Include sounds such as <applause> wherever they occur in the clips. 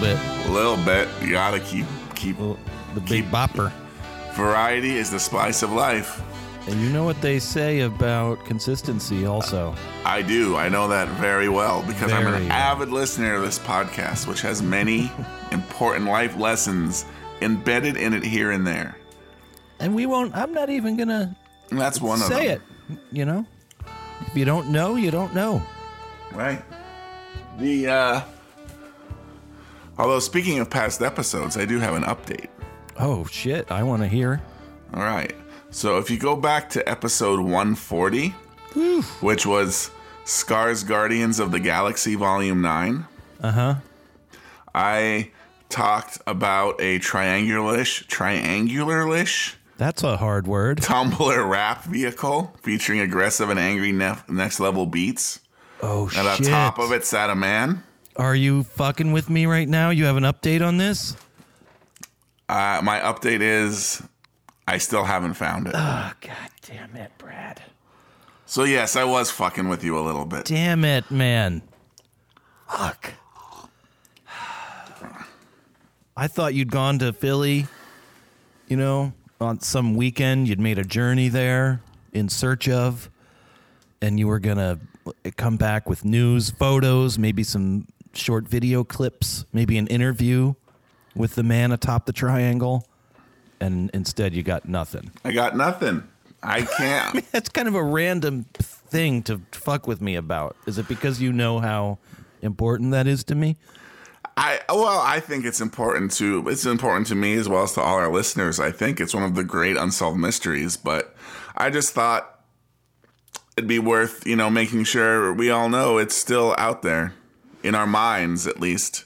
bit. A little bit. You gotta keep keep. Well, The big Keep- bopper. Variety is the spice of life. And you know what they say about consistency also. I do. I know that very well because I'm Very an well. avid listener of this podcast, which has many <laughs> important life lessons embedded in it here and there. And we won't, I'm not even going to that's one of say them. it. You know? If you don't know, you don't know. Right. The uh although speaking of past episodes, I do have an update. Oh, shit. I want to hear. All right. So if you go back to episode 140, which was Scars Guardians of the Galaxy Volume 9, Uh huh. I talked about a triangular-ish, triangular-ish That's a hard word. tumbler rap vehicle featuring aggressive and angry ne- next level beats. Oh, shit. And on top of it sat a man. Are you fucking with me right now? You have an update on this? Uh, my update is I still haven't found it. Oh, god damn it, Brad. So yes, I was fucking with you a little bit. Damn it, man. Fuck. I thought you'd gone to Philly, you know, on some weekend. You'd made a journey there in search of, and you were going to come back with news, photos, maybe some short video clips, maybe an interview with the man atop the triangle. And instead, you got nothing. I got nothing. I <laughs> can't. That's kind of a random thing to fuck with me about. Is it because you know how important that is to me? I well, I think it's important to it's important to me as well as to all our listeners. I think it's one of the great unsolved mysteries, but I just thought it'd be worth, you know, making sure we all know it's still out there in our minds at least.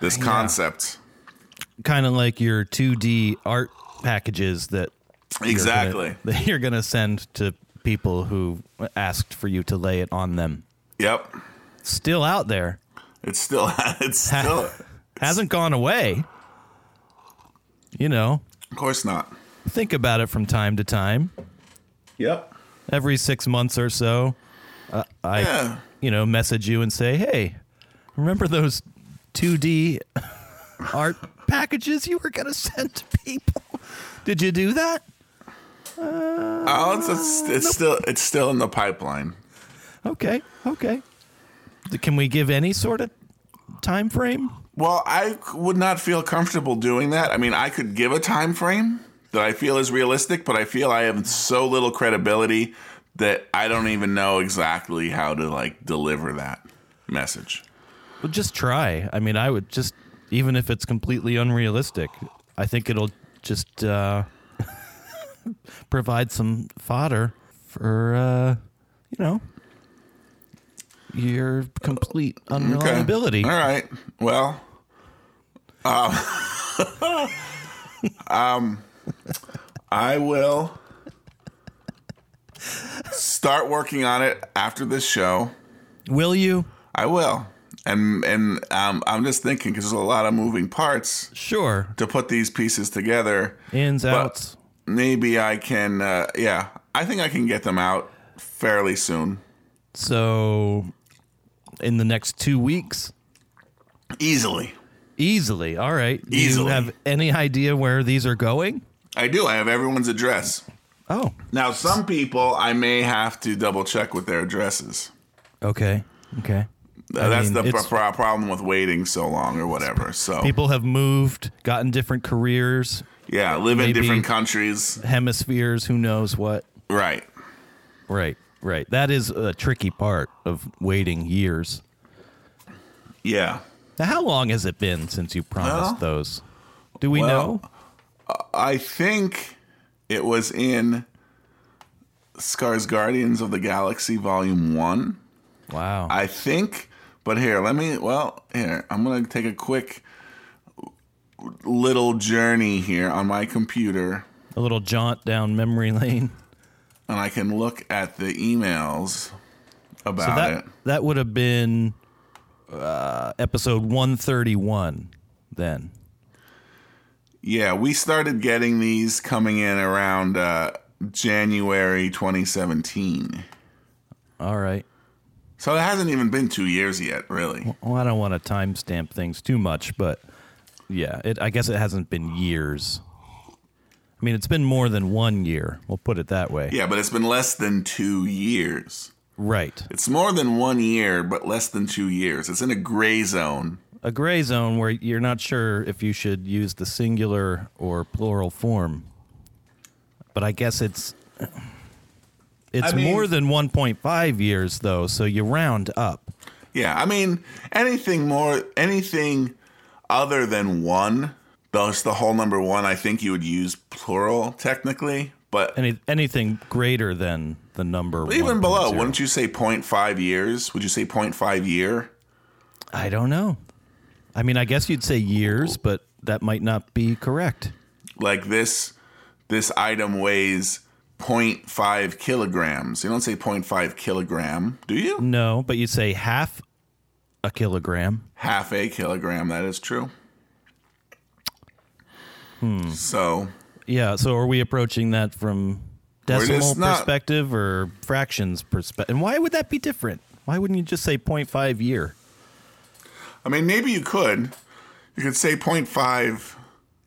This concept. Kind of like your 2D art packages that you're Exactly. gonna- <laughs> that you're going to send to people who asked for you to lay it on them. Yep. Still out there. It's still <laughs> it's still Hasn't gone away. You know, Of course not. think about it from time to time. Yep. Every 6 months or so, uh, I Yeah. you know, message you and say, "Hey, remember those 2D art packages you were going to send to people? Did you do that?" Oh, it's, it's, it's still it's still in the pipeline. Okay, okay. Can we give any sort of time frame? Well, I would not feel comfortable doing that. I mean, I could give a time frame that I feel is realistic, but I feel I have so little credibility that I don't even know exactly how to like deliver that message. Well, just try. I mean, I would just even if it's completely unrealistic, I think it'll just uh, <laughs> provide some fodder for uh, you know your complete unreliability. All right. Well, um, <laughs> um, I will start working on it after this show. Will you? I will. And and um, I'm just thinking because there's a lot of moving parts Sure. to put these pieces together. Ins, outs. maybe I can. Uh, yeah, I think I can get them out fairly soon. So, in the next two weeks, Easily. easily. All right. Do Easily. you have any idea where these are going? I do. I have everyone's address. Oh, Now, some people I may have to double check with their addresses. okay. Okay. I That's mean, the pro- problem with waiting so long or whatever. So, People have moved, gotten different careers, yeah, live in different countries. hemispheres, who knows what. Right. Right, right. That is a tricky part of waiting years. Yeah. Now, how long has it been since you promised Well, those? Do we well, know? I think it was in Scars Guardians of the Galaxy Volume 1. Wow. I think, but here, let me, well, here, I'm going to take a quick little journey here on my computer a little jaunt down memory lane. and I can look at the emails about So that it. that would have been uh, episode 131 then. Yeah, we started getting these coming in around uh, January 2017. All right. So it hasn't even been two years yet, really. Well, I don't want to timestamp things too much, but yeah, it, I guess it hasn't been years. I mean, it's been more than one year. We'll put it that way. Yeah, but it's been less than two years. Right. It's more than one year, but less than two years. It's in a gray zone. A gray zone where you're not sure if you should use the singular or plural form. But I guess it's it's I mean- more than 1.5 years though, so you round up. Yeah, I mean, anything more, anything other than one, thus the whole number one, I think you would use plural technically. But Any anything greater than the number even below, 1.0. wouldn't you say 0.5 years? Would you say 0.5 year? I don't know. I mean, I guess you'd say years, but that might not be correct. Like this, this item weighs 0.5 kilograms. You don't say 0.5 kilogram, do you? No, but you'd say half a kilogram. Half a kilogram. That is true. Hmm. So Yeah, so are we approaching that from decimal not- perspective or fractions perspective? And why would that be different? Why wouldn't you just say 0.5 year? I mean, maybe you could. You could say 0.5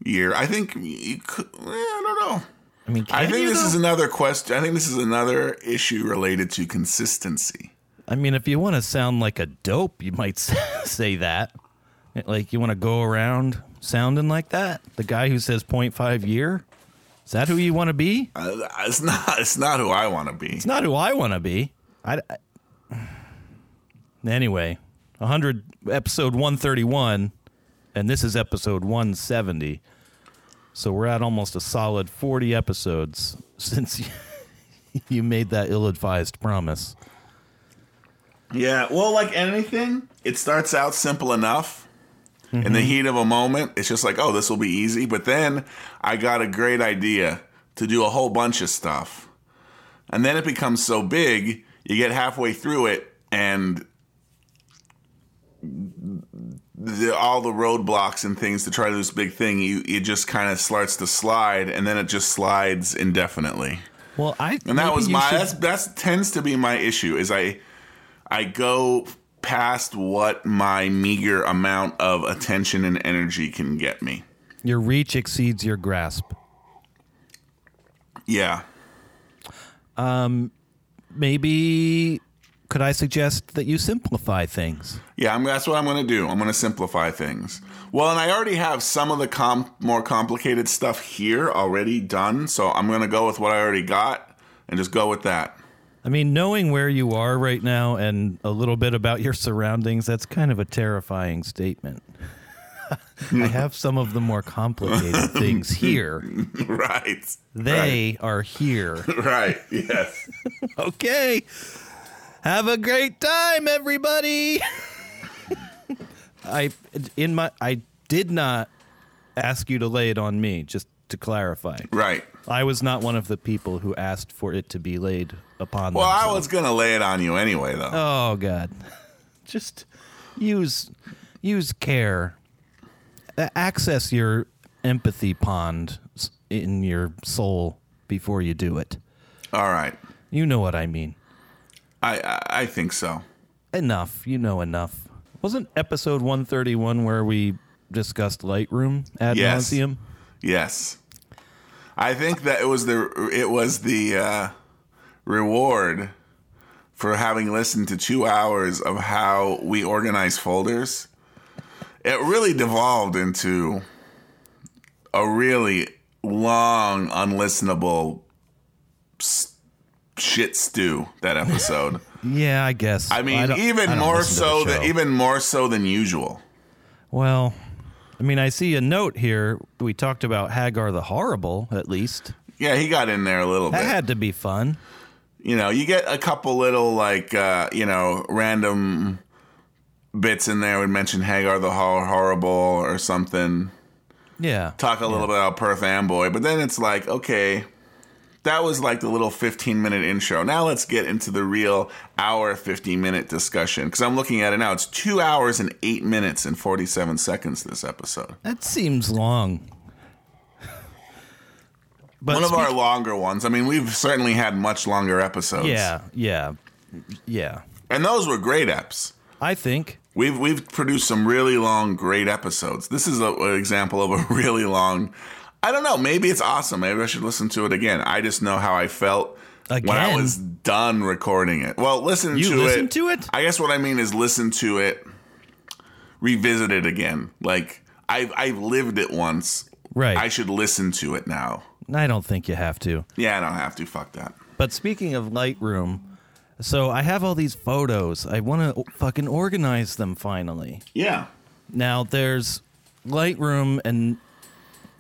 year. I think you could. eh, I don't know. I mean, I think this though? is another question. I think this is another issue related to consistency. I mean, if you want to sound like a dope, you might <laughs> say that. Like you want to go around sounding like that? The guy who says 0.5 year? Is that who you want to be? Uh, it's not. It's not who I want to be. It's not who I want to be. I, I- anyway, 100 episode 131 and this is episode 170. So we're at almost a solid 40 episodes <laughs> since you, you made that ill-advised promise. Yeah. Well, like anything, it starts out simple enough. In the mm-hmm. heat of a moment, it's just like, oh, this will be easy. But then I got a great idea to do a whole bunch of stuff. And then it becomes so big, you get halfway through it, and the, all the roadblocks and things to try to do this big thing, you it just kind of starts to slide, and then it just slides indefinitely. Well, I And that was my should- that's that's tends to be my issue is I I go past what my meager amount of attention and energy can get me. your reach exceeds your grasp. Yeah. Um, maybe could I suggest that you simplify things? Yeah, I'm, that's what I'm going to do. I'm going to simplify things. Well, and I already have some of the com- more complicated stuff here already done, so I'm going to go with what I already got and just go with that. I mean, knowing where you are right now and a little bit about your surroundings, that's kind of a terrifying statement. <laughs> I have some of the more complicated <laughs> things here. right. They are here. <laughs> Right. Yes. Okay. Have a great time, everybody. <laughs> I in my I did not ask you to lay it on me, just to clarify. right. I was not one of the people who asked for it to be laid upon me. Well, I was going to lay it on you anyway, though. Oh God, <laughs> just use use care. Access your empathy pond in your soul before you do it. All right. You know what I mean. I, I think so. Enough. You know enough. Wasn't episode one thirty one where we discussed Lightroom ad Yes. nauseum? Yes. I think that it was the it was the uh, reward for having listened to two hours of how we organize folders. It really devolved into a really long, unlistenable s- shit stew. That episode. <laughs> Yeah, I guess. I mean, I even don't more so than even more so than usual. Well, I mean, I see a note here. We talked about Hagar the Horrible, at least. Yeah, he got in there a little That bit. That had to be fun. you know, you get a couple little like uh, you know random bits in there. Would mention Hagar the Horrible or something. Yeah. Talk a little bit about Perth Amboy, but then it's like, okay, that was like the little fifteen minute intro. Now let's get into the real hour fifty minute discussion because I'm looking at it now. It's two hours and eight minutes and forty seven seconds. This episode, That seems long. But <laughs> one of our longer ones. I mean, we've certainly had much longer episodes. Yeah, yeah, yeah. And those were great eps. I think. We've we've produced some really long, great episodes. This is a, an example of a <laughs> really long. I don't know. Maybe it's awesome. Maybe I should listen to it again. I just know how I felt when I was done recording it. Well, listen You to listened it. to it? I guess what I mean is listen to it, revisit it again. Like I've I've lived it once. Right. I should listen to it now. I don't think you have to. Yeah, I don't have to. Fuck that. But speaking of Lightroom, so I have all these photos. I want to fucking organize them finally. Yeah. Now there's Lightroom, and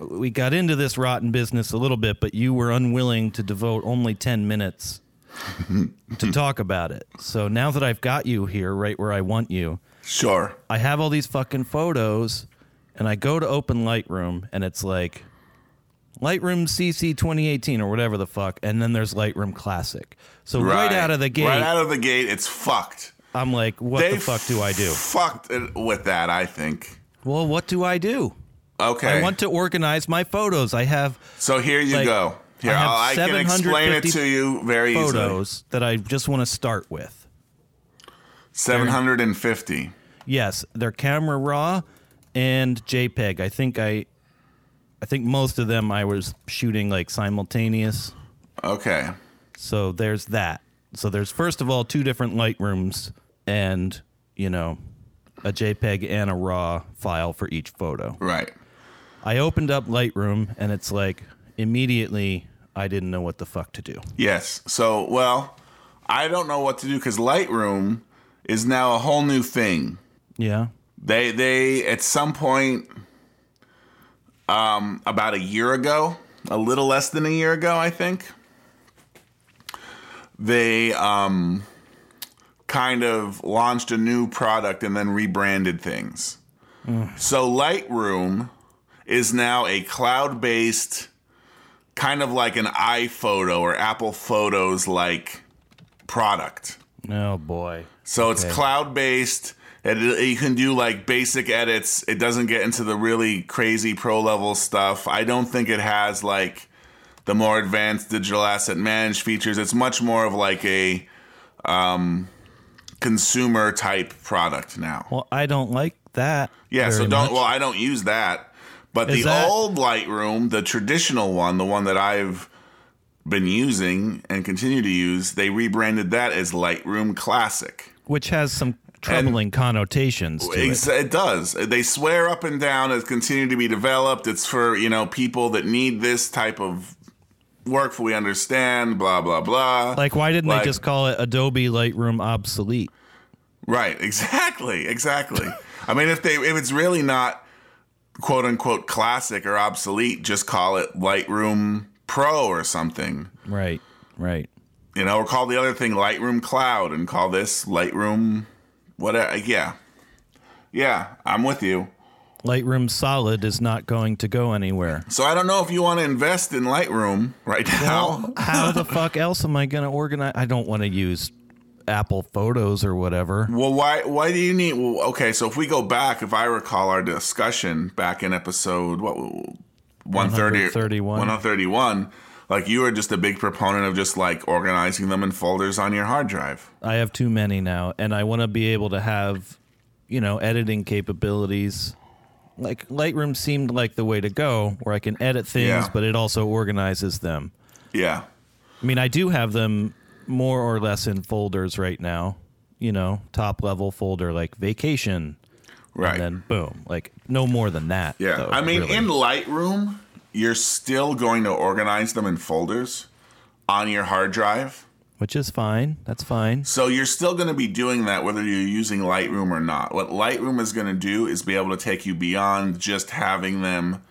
we got into this rotten business a little bit, but you were unwilling to devote only 10 minutes <laughs> to talk about it. So now that I've got you here, right where I want you, Sure. I have all these fucking photos, and I go to open Lightroom, and it's like Lightroom CC 2018 or whatever the fuck, and then there's Lightroom Classic. So right, out of the gate, Right out of the gate, it's fucked. I'm like, what They the fuck do I do? Fucked with that. I think. Well, what do I do? Okay. I want to organize my photos. I have So here you like, go. Here, I I'll- can explain it to you very easily. photos that I just want to start with. 750. Yes, they're camera raw and JPEG. I think I I think most of them I was shooting like simultaneous. Okay. So there's that. So there's first of all two different Lightrooms and, you know, a JPEG and a raw file for each photo. Right. I opened up Lightroom and it's like immediately I didn't know what the fuck to do. Yes. So, well, I don't know what to do because Lightroom is now a whole new thing. Yeah. They they at some point um about a year ago, a little less than a year ago, I think. They um kind of launched a new product and then rebranded things. So Lightroom is now a cloud-based kind of like an iPhoto or Apple Photos like product. Oh boy. So it's cloud based. It, you can do like basic edits. It doesn't get into the really crazy pro level stuff. I don't think it has like the more advanced digital asset managed features. It's much more of like a um, consumer type product now. Well, I don't like that. Yeah, so don't. much. Well, I don't use that. But Is the that- old Lightroom, the traditional one, the one that I've been using and continue to use, they rebranded that as Lightroom Classic. which has some troubling connotations to Ex- it. It does. They swear up and down it's continued to be developed. It's for, you know, people that need this type of work for we understand, blah, blah, blah. Like, why didn't Like- they just call it Adobe Lightroom obsolete? Right, <laughs> exactly, exactly. I mean, if they if it's really not quote unquote classic or obsolete, just call it Lightroom Pro or something. Right, right. You know, or call the other thing Lightroom Cloud and call this Lightroom whatever. Yeah. Yeah, I'm with you. Lightroom Solid is not going to go anywhere. So I don't know if you want to invest in Lightroom right now. How <laughs> the fuck else am I going to organize? I don't want to use Apple Photos or whatever. Well, why why do you need? Well, okay, so if we go back, if I recall our discussion back in episode what one thirty 131. one thirty one, like you were just a big proponent of just like organizing them in folders on your hard drive. I have too many now, and I want to be able to have, you know, editing capabilities. Like Lightroom seemed like the way to go, where I can edit things, Yeah. but it also organizes them. Yeah, I mean, I do have them more or less in folders right now. You know, top level folder like vacation, right. and then boom, like no more than that. yeah, though, I mean, really. in Lightroom, you're still going to organize them in folders on your hard drive. which is fine. That's fine. So you're still going to be doing that whether you're using Lightroom or not. What Lightroom is going to do is be able to take you beyond just having them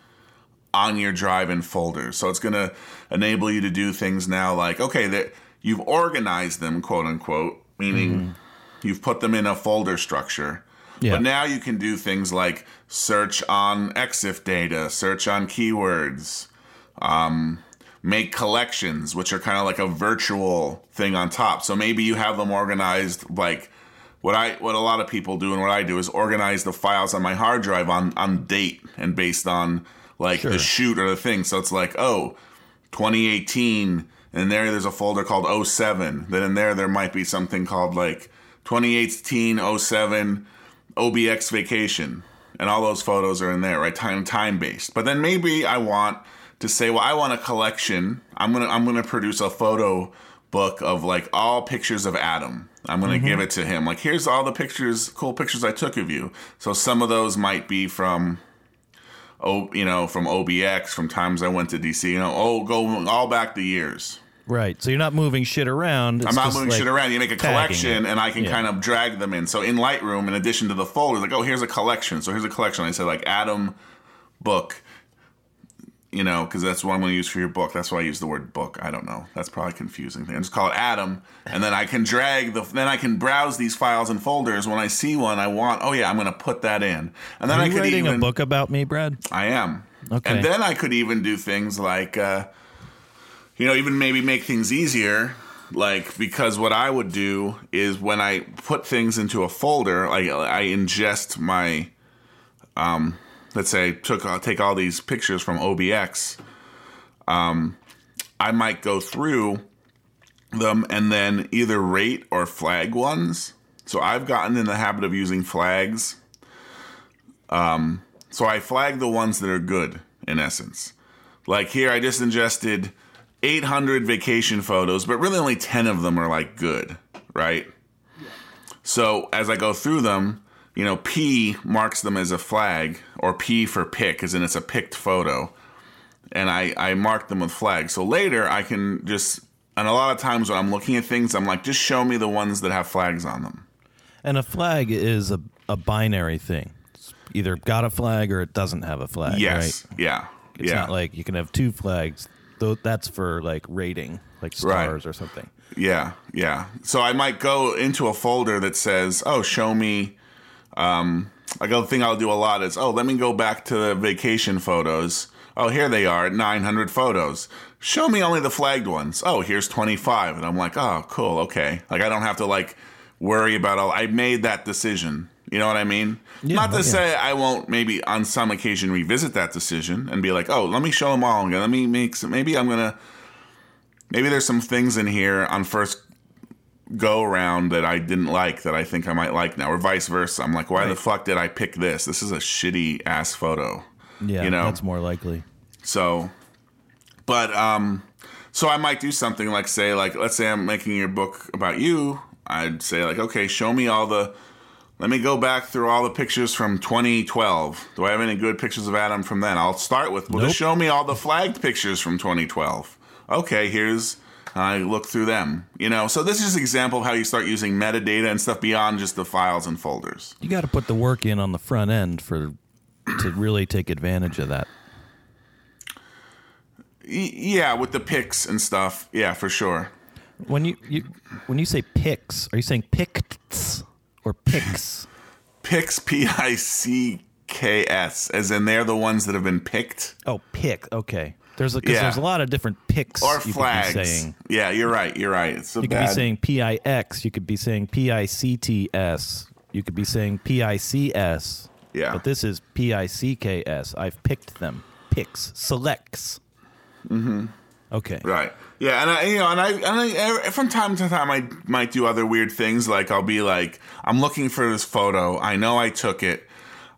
on your drive in folders. So it's going to enable you to do things now like okay, that you've organized them, quote unquote, meaning you've put them in a folder structure. Yeah. But now you can do things like search on EXIF data, search on keywords, um, make collections, which are kind of like a virtual thing on top. So maybe you have them organized like what I what a lot of people do and what I do is organize the files on my hard drive on on date and based on like Sure. the shoot or the thing. So it's like, oh, 2018 and there there's a folder called 07. Then in there there might be something called like 2018 07 OBX vacation. And all those photos are in there, right? Time time based. But then maybe I want to say, well, I want a collection. I'm gonna I'm gonna produce a photo book of like all pictures of Adam. I'm gonna mm-hmm. give it to him. Like here's all the pictures, cool pictures I took of you. So some of those might be from oh, you know, from OBX, from times I went to DC. You know, oh, go all back the years. Right. So you're not moving shit around. It's I'm not moving like shit around. You make a collection, it. and I can Yeah. kind of drag them in. So in Lightroom, in addition to the folder, like, oh, here's a collection. So here's a collection. I said like Adam book. You know, because that's what I'm going to use for your book. That's why I use the word book. I don't know. That's probably confusing thing. I just call it Adam, and then I can drag the. Then I can browse these files and folders. When I see one I want, oh yeah, I'm going to put that in, and then Are I could writing even. a book about me, Brad? I am. Okay. And then I could even do things like, uh, you know, even maybe make things easier. Like, because what I would do is when I put things into a folder, like I ingest my, um, let's say, I took I'll take all these pictures from OBX. Um, I might go through them and then either rate or flag ones. So I've gotten in the habit of using flags. Um, So I flag the ones that are good, in essence. Like here, I just ingested 800 vacation photos, but really only 10 of them are like good, right? So as I go through them, you know, P marks them as a flag, or P for pick, as in it's a picked photo. And I, I mark them with flags. So later I can just, and a lot of times when I'm looking at things, I'm like, just show me the ones that have flags on them. And a flag is a, a binary thing. It's either got a flag or it doesn't have a flag. Yes. Right? Yeah. It's yeah. not like you can have two flags. Though that's for like rating, like Right. stars or something. Yeah, yeah. So I might go into a folder that says, "Oh, show me." Um, like a thing I'll do a lot is, "Oh, let me go back to the vacation photos." Oh, here they are, 900 photos. Show me only the flagged ones. Oh, here's 25, and I'm like, "Oh, cool, okay." Like I don't have to like worry about all. I made that decision. You know what I mean? Yeah, Not to yeah. say I won't maybe on some occasion revisit that decision and be like, "Oh, let me show them all again. Let me make some." Maybe I'm gonna maybe there's some things in here on first go around that I didn't like that I think I might like now, or vice versa. I'm like, why the fuck did I pick this? This is a shitty ass photo. Yeah, You know? that's more likely. So, but um, so I might do something like say like let's say I'm making your book about you. I'd say like, okay, show me all the. Let me go back through all the pictures from 2012. Do I have any good pictures of Adam from then? I'll start with, well, Nope. just show me all the flagged pictures from 2012. Okay, here's, I look through them. You know, so this is just an example of how you start using metadata and stuff beyond just the files and folders. You got to put the work in on the front end for to really take advantage of that. Yeah, with the pics and stuff. Yeah, for sure. When you, you when you say pics, are you saying picts or pics? Pics, P I C K S, as in they're the ones that have been picked. oh, pic. Okay. There's because Yeah. there's a lot of different pics Or you could flags. be saying. Yeah, you're right. You're right. It's a You could bad. be saying P I X. You could be saying P I C T S. You could be saying P I C S. Yeah. But this is P I C K S. I've picked them. Picks. Selects. Mm-hmm. Okay. Right. Yeah, and I, you know, and I, and I, from time to time, I might do other weird things. Like I'll be like, I'm looking for this photo. I know I took it.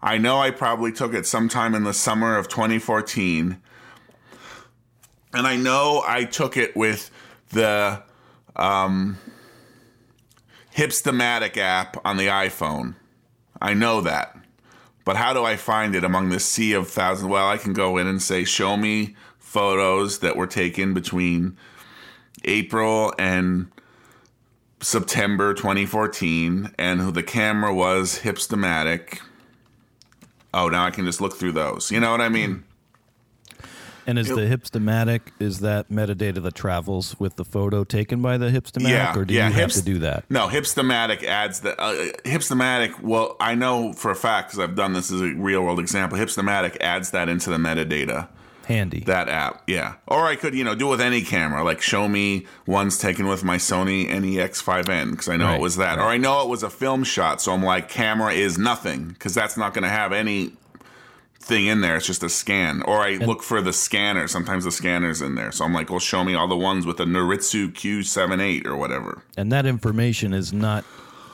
I know I probably took it sometime in the summer of 2014, and I know I took it with the um, Hipstamatic app on the iPhone. I know that. But how do I find it among the sea of thousands? Well, I can go in and say, show me photos that were taken between April and September 2014 and who the camera was Hipstamatic. Oh, now I can just look through those. You know what I mean? And is the hipstamatic is that metadata that travels with the photo taken by the hipstamatic, Yeah, or do yeah, you have to do that? No, Hipstamatic adds the uh, Hipstamatic. Well, I know for a fact because I've done this as a real world example. Hipstamatic adds that into the metadata. Handy. That app, yeah. Or I could, you know, do it with any camera. Like show me ones taken with my Sony E NEX5N because I know Right, it was that. Or I know it was a film shot, so I'm like, camera is nothing because that's not going to have any thing in there. It's just a scan. Or I look for the scanner. Sometimes the scanner's in there, so I'm like, well, show me all the ones with the Noritsu Q78 or whatever. and that information is not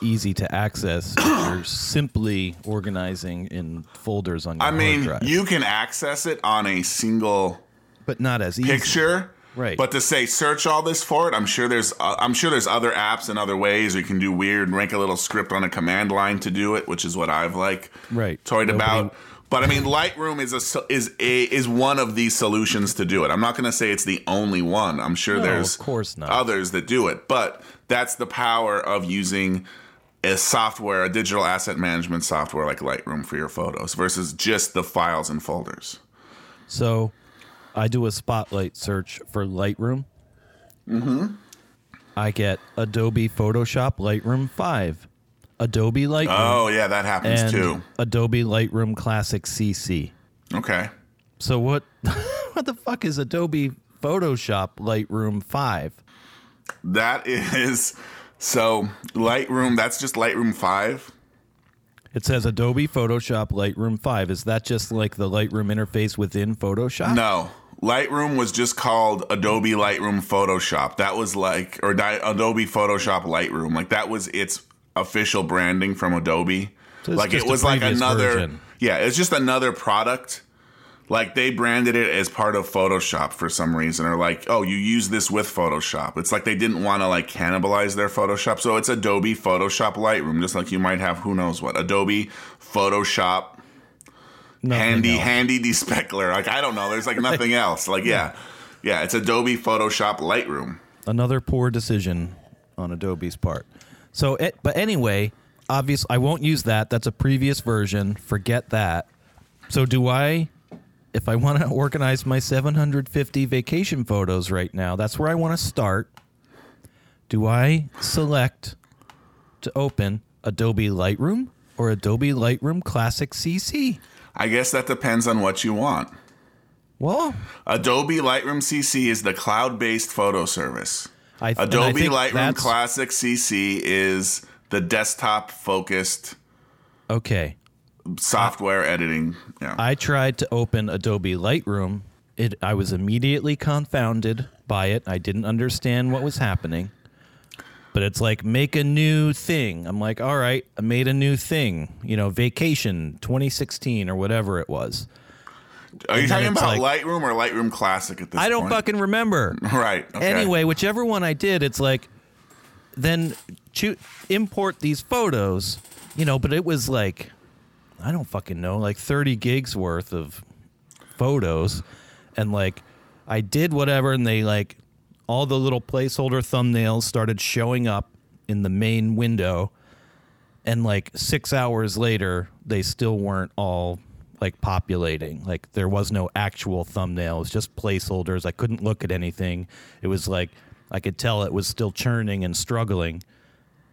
easy to access <coughs> you're simply organizing in folders on your I hard mean, drive. you can access it on a single but not as easy. picture. Right. But to say search all this for it, I'm sure there's uh, I'm sure there's other apps and other ways you can do weird and rank a little script on a command line to do it, which is what I've like Right. toyed Nobody- about. But I mean, Lightroom is a is a is one of these solutions to do it. I'm not going to say it's the only one. I'm sure No, there's of course not. others that do it, but that's the power of using a software, a digital asset management software like Lightroom for your photos versus just the files and folders. So I do a spotlight search for Lightroom. Mm-hmm. I get Adobe Photoshop Lightroom 5, Adobe Lightroom, Oh yeah, that happens and too. Adobe Lightroom Classic CC. Okay. So what <laughs> what the fuck is Adobe Photoshop Lightroom 5? That is so Lightroom. That's just Lightroom five. It says Adobe Photoshop Lightroom 5. Is that just like the Lightroom interface within Photoshop? No, Lightroom was just called Adobe Lightroom Photoshop. That was like or Di- Adobe Photoshop Lightroom. Like that was its official branding from Adobe. So like it was like another. version. Yeah, it's just another product. Like they branded it as part of Photoshop for some reason, or like, oh, you use this with Photoshop. It's like they didn't want to like cannibalize their Photoshop, so it's Adobe Photoshop Lightroom, just like you might have who knows what Adobe Photoshop Nothing handy else. handy despeckler. Like I don't know, there's like nothing <laughs> else. Like yeah, yeah, it's Adobe Photoshop Lightroom. Another poor decision on Adobe's part. So, it, but anyway, obviously, I won't use that. That's a previous version. Forget that. So, do I, if I want to <laughs> organize my 750 vacation photos right now, that's where I want to start. Do I select to open Adobe Lightroom or Adobe Lightroom Classic CC? I guess that depends on what you want. Well, Adobe Lightroom CC is the cloud-based photo service. I Adobe Lightroom that's- Classic CC is the desktop-focused Okay. Software editing. Yeah. I tried to open Adobe Lightroom. It I was immediately confounded by it. I didn't understand what was happening. But it's like make a new thing. I'm like, "All right, I made a new thing. You know, vacation 2016 or whatever it was." Are you and talking about like- Lightroom or Lightroom Classic at this I don't point? fucking remember. <laughs> Right. Okay. Anyway, whichever one I did, it's like then choo- import these photos, you know, but it was like I don't fucking know, like 30 gigs worth of photos. And like I did whatever and they like all the little placeholder thumbnails started showing up in the main window. And like 6 hours later they still weren't all like populating. Like there was no actual thumbnail. It was just placeholders. I couldn't look at anything. It was like i could tell it was still churning and struggling.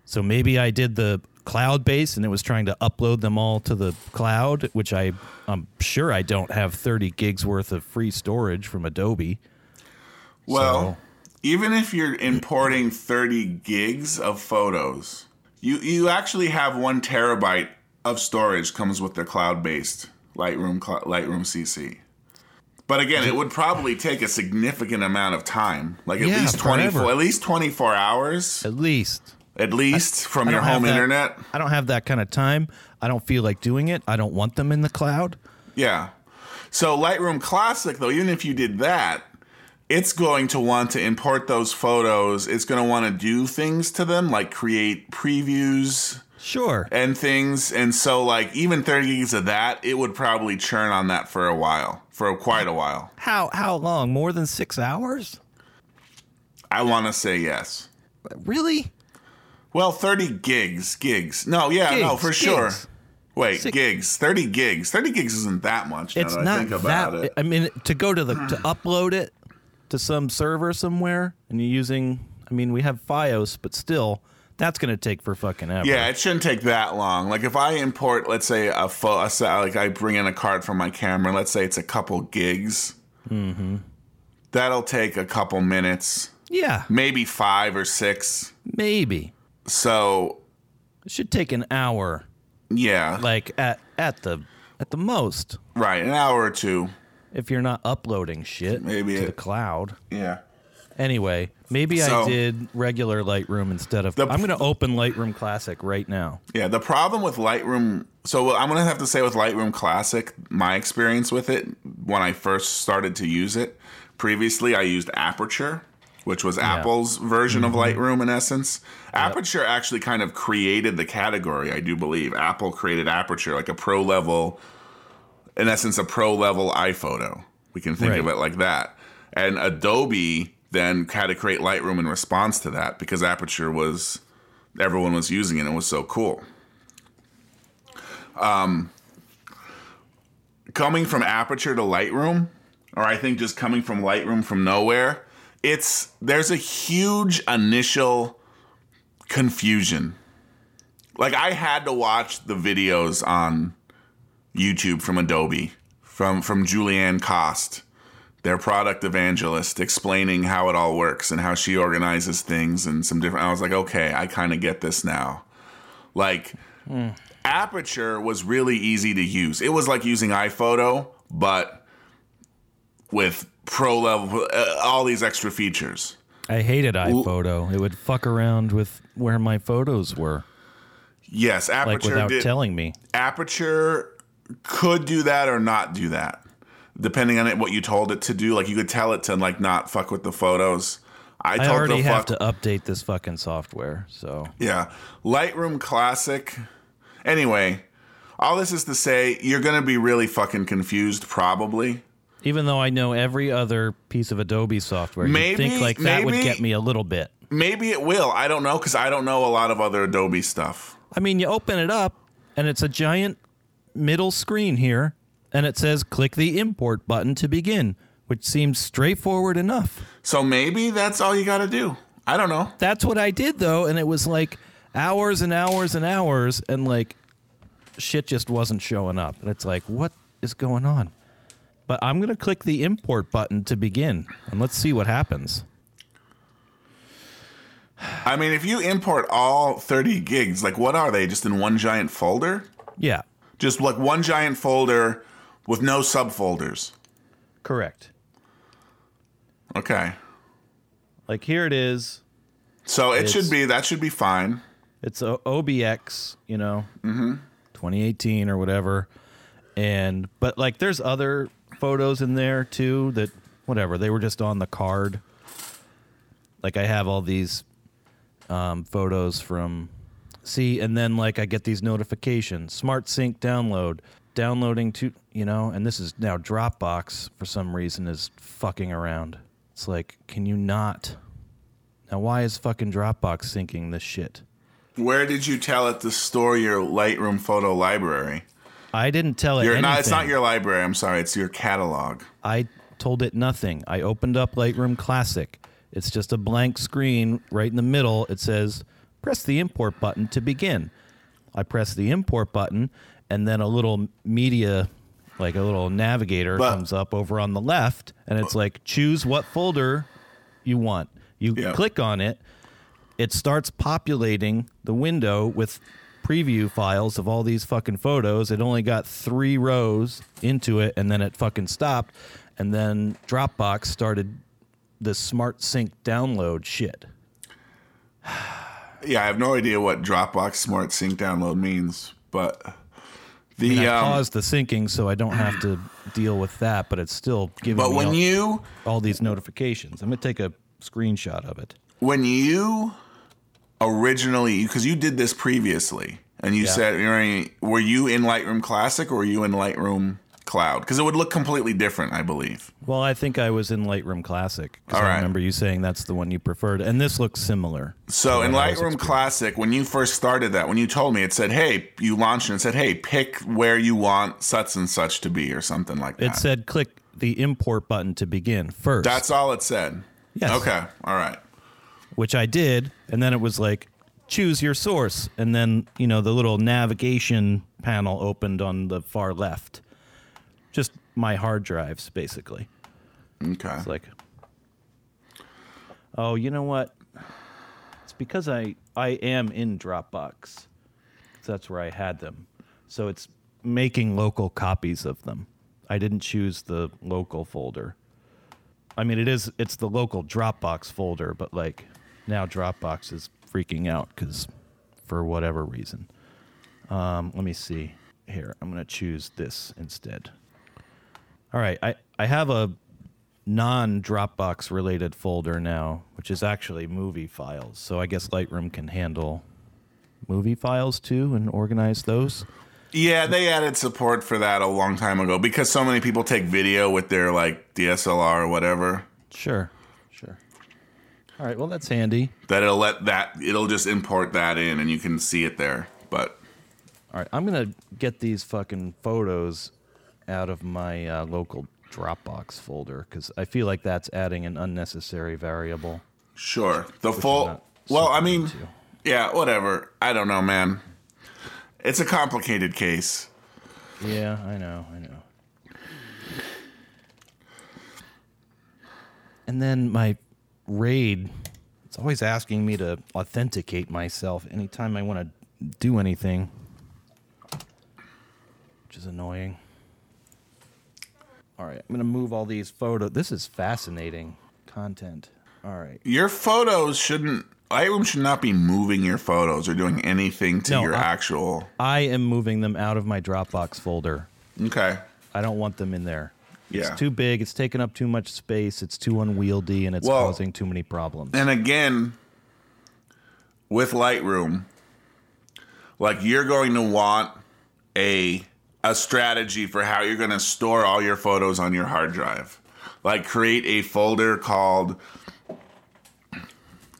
So maybe i did the cloud base and it was trying to upload them all to the cloud which i i'm sure i don't have 30 gigs worth of free storage from adobe. Well, even if you're importing 30 gigs of photos, you you actually have one terabyte of storage comes with the cloud-based Lightroom Lightroom CC. But again, it would probably take a significant amount of time, like at Yeah, least 24 at least 24 hours. At least at least from I your home that- internet. I don't have that kind of time. I don't feel like doing it. I don't want them in the cloud. Yeah. So Lightroom Classic, though, even if you did that, it's going to want to import those photos. It's going to want to do things to them, like create previews Sure. and things. And so, like, even 30 gigs of that, it would probably churn on that for a while, for quite a while. How how long? More than six hours? I want to say yes. Really? Well, 30 gigs, gigs. No, yeah, no, Gigs, for sure. Wait, Six- gigs, 30 gigs. 30 gigs isn't that much now It's that I not think about that. it. I mean, to go to the to upload it to some server somewhere, and you're using. I mean, we have FiOS, but still, that's going to take for fucking ever. Yeah, it shouldn't take that long. Like if I import, let's say a photo, like I bring in a card from my camera. Let's say it's a couple gigs. Mm-hmm. That'll take a couple minutes, Yeah, maybe five or six. maybe So it should take an hour, yeah, like at at the at the most, right, an hour or two. if you're not uploading shit Maybe to the cloud. Yeah, Anyway, Maybe So- I did regular Lightroom instead of. The- I'm going to open Lightroom Classic right now. Yeah, the problem with Lightroom. So I'm gonna have to say with Lightroom Classic, my experience with it when I first started to use it. Previously, I used Aperture, which was Apple's version of mm-hmm. Lightroom in essence. Aperture actually kind of created the category, I do believe. Apple created Aperture, like a pro level, in essence, a pro level iPhoto. We can think of it like that. And Adobe then had to create Lightroom in response to that because Aperture was everyone was using it and it was so cool. Um, coming from Aperture to Lightroom, or I think just coming from Lightroom from nowhere, it's there's a huge initial confusion. Like I had to watch the videos on YouTube from Adobe, from from Julieanne Kost, their product evangelist, explaining how it all works and how she organizes things and some different. I was like, okay, I kind of get this now. Like Aperture was really easy to use. It was like using iPhoto, but with pro level, uh, all these extra features. I hated iPhoto. It would fuck around with where my photos were, Yes, Aperture like without did. telling me. Aperture could do that or not do that, depending on it, what you told it to do. Like you could tell it to like not fuck with the photos. I, I already have fuck. to update this fucking software, so Yeah, Lightroom Classic. Anyway, all this is to say, you're gonna be really fucking confused, probably. Even though I know every other piece of Adobe software, you Maybe- think like that would get me a little bit. Maybe it will. I don't know because I don't know a lot of other Adobe stuff. I mean, you open it up and it's a giant middle screen here, and it says click the import button to begin, which seems straightforward enough. So maybe that's all you got to do. I don't know. That's what I did though, and it was like hours and hours and hours, and like shit just wasn't showing up. And it's like, what is going on? But I'm gonna click the import button to begin, and let's see what happens. I mean, if you import all 30 gigs, like what are they? Just in one giant folder? Yeah, Just like one giant folder with no subfolders. correct. Okay. Like here it is. So it It's- should be, that should be fine. It's a OBX, you know, mm-hmm. 2018 or whatever. And but like there's other photos in there too that whatever they were just on the card. Like I have all these um, photos from see, and then like I get these notifications: Smart Sync download, downloading to you know, and this is now Dropbox for some reason is fucking around. It's like, can you not? Now, why is fucking Dropbox syncing this shit? Where did you tell it to store your Lightroom photo library? I didn't tell it Your, anything. not, it's not your library. I'm sorry. It's your catalog. I told it nothing. I opened up Lightroom Classic. It's just a blank screen right in the middle. It says, press the import button to begin. I press the import button, and then a little media, like a little navigator, But- comes up over on the left, and it's like, choose what folder you want. You Yeah. click on it, it starts populating the window with preview files of all these fucking photos. It only got three rows into it, and then it fucking stopped. And then Dropbox started this smart sync download shit. Yeah, I have no idea what Dropbox Smart Sync download means, but the I um, paused the syncing so I don't have to deal with that, but it's still giving but me when all, you all these notifications. I'm gonna take a screenshot of it. when you originally because you did this previously and you Yeah. said were you in Lightroom Classic or were you in Lightroom Cloud because it would look completely different, I believe. Well, I think I was in Lightroom Classic because I right. remember you saying that's the one you preferred, and this looks similar. So in what I was Lightroom. Classic, when you first started that, when you told me, it said, "Hey," you launched and it said, "Hey, pick where you want such and such to be," or something like that. It said click the import button to begin first. That's all it said. Yes. Okay. All right. Which I did, and then it was like choose your source, and then you know the little navigation panel opened on the far left. Just my hard drives, basically. Okay. It's like, oh, you know what? It's because I I am in Dropbox. That's where I had them, so it's making local copies of them. I didn't choose the local folder. I mean, it is. It's the local Dropbox folder, but like now Dropbox is freaking out because for whatever reason. Um, let me see here. I'm gonna choose this instead. All right, I I have a non Dropbox related folder now, which is actually movie files. So I guess Lightroom can handle movie files too and organize those. Yeah, they added support for that a long time ago because so many people take video with their like DSLR or whatever Sure, sure. All right, well that's handy. that it'll let that it'll just import that in and you can see it there. But All right, I'm gonna get these fucking photos out of my uh, local Dropbox folder because I feel like that's adding an unnecessary variable. sure, the full. Well, I mean, into. yeah, whatever. I don't know, man. It's a complicated case. Yeah, I know, I know. And then my raid, it's always asking me to authenticate myself anytime I want to do anything, which is annoying. All right, I'm going to move all these photos. This is fascinating content. All right. Your photos shouldn't. Lightroom should not be moving your photos or doing anything to No, your I- actual. I am moving them out of my Dropbox folder. Okay. I don't want them in there. Yeah. It's too big. It's taking up too much space. It's too unwieldy, and it's Well- causing too many problems. And again, with Lightroom, like you're going to want a a strategy for how you're going to store all your photos on your hard drive. Like create a folder called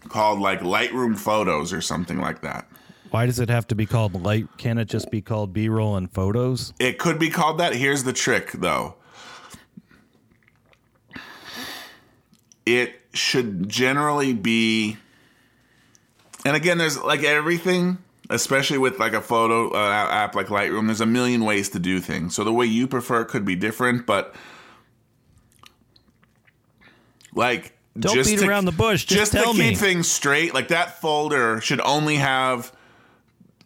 called like Lightroom Photos or something like that. Why does it have to be called light? Can't it just be called B-roll and photos? It could be called that. Here's the trick though. It should generally be and again there's like everything especially with like a photo uh, app like Lightroom there's a million ways to do things. So the way you prefer could be different, but like Don't just beat to- around the bush. Just to tell keep me. things straight, like that folder should only have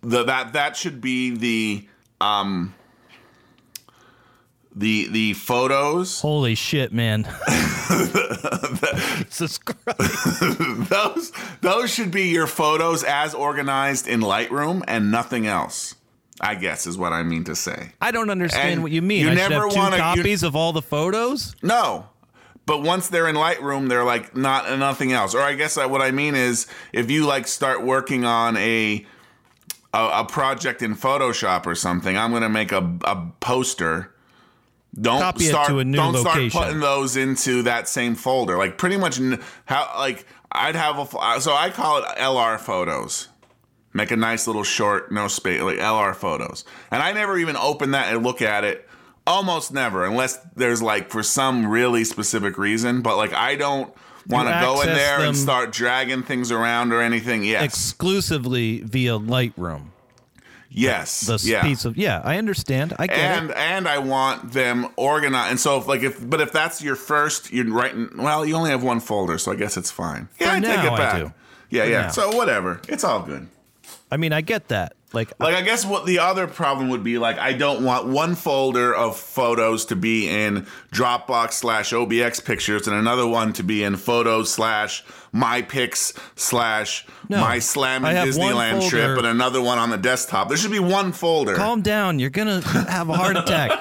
the that that should be the um the the photos Holy shit, man! <laughs> Jesus Christ. those those should be your photos as organized in Lightroom and nothing else. I guess is what I mean to say. I don't understand And what you mean. you I should never have two wanna- you- copies of all the photos. No. But once they're in Lightroom, they're like not nothing else. Or I guess that what I mean is if you like start working on a a, a project in Photoshop or something, I'm going to make a, a poster. Don't Copy start to a new don't location. start putting those into that same folder. Like pretty much how like I'd have a so I call it LR photos. Make a nice little short, no space, like LR photos. And I never even open that and look at it. Almost never, unless there's like for some really specific reason. But like I don't want to go in there and start dragging things around or anything. Yes, Exclusively via Lightroom. Yes, The yeah. piece of yeah, I understand. I get and it. and I want them organized. And so, if, like, if but if that's your first, you're writing. Well, you only have one folder, so I guess it's fine. Yeah, I take now, it I back. do. Yeah, For yeah. now. So whatever, it's all good. I mean, I get that. Like, Like, I guess what the other problem would be, like, I don't want one folder of photos to be in Dropbox slash OBX pictures and another one to be in photos slash my pics slash No, my slam in Disneyland trip and another one on the desktop. There should be one folder. calm down. You're gonna have a heart attack.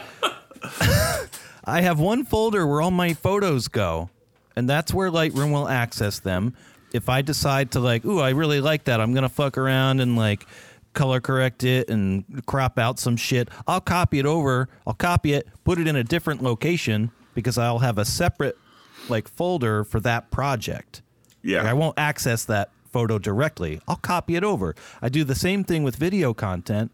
<laughs> I have one folder where all my photos go, and that's where Lightroom will access them. If I decide to like, ooh, I really like that, I'm gonna fuck around and like color correct it and crop out some shit. I'll copy it over. I'll copy it, put it in a different location because I'll have a separate like folder for that project. Yeah. Like, I won't access that photo directly. I'll copy it over. I do the same thing with video content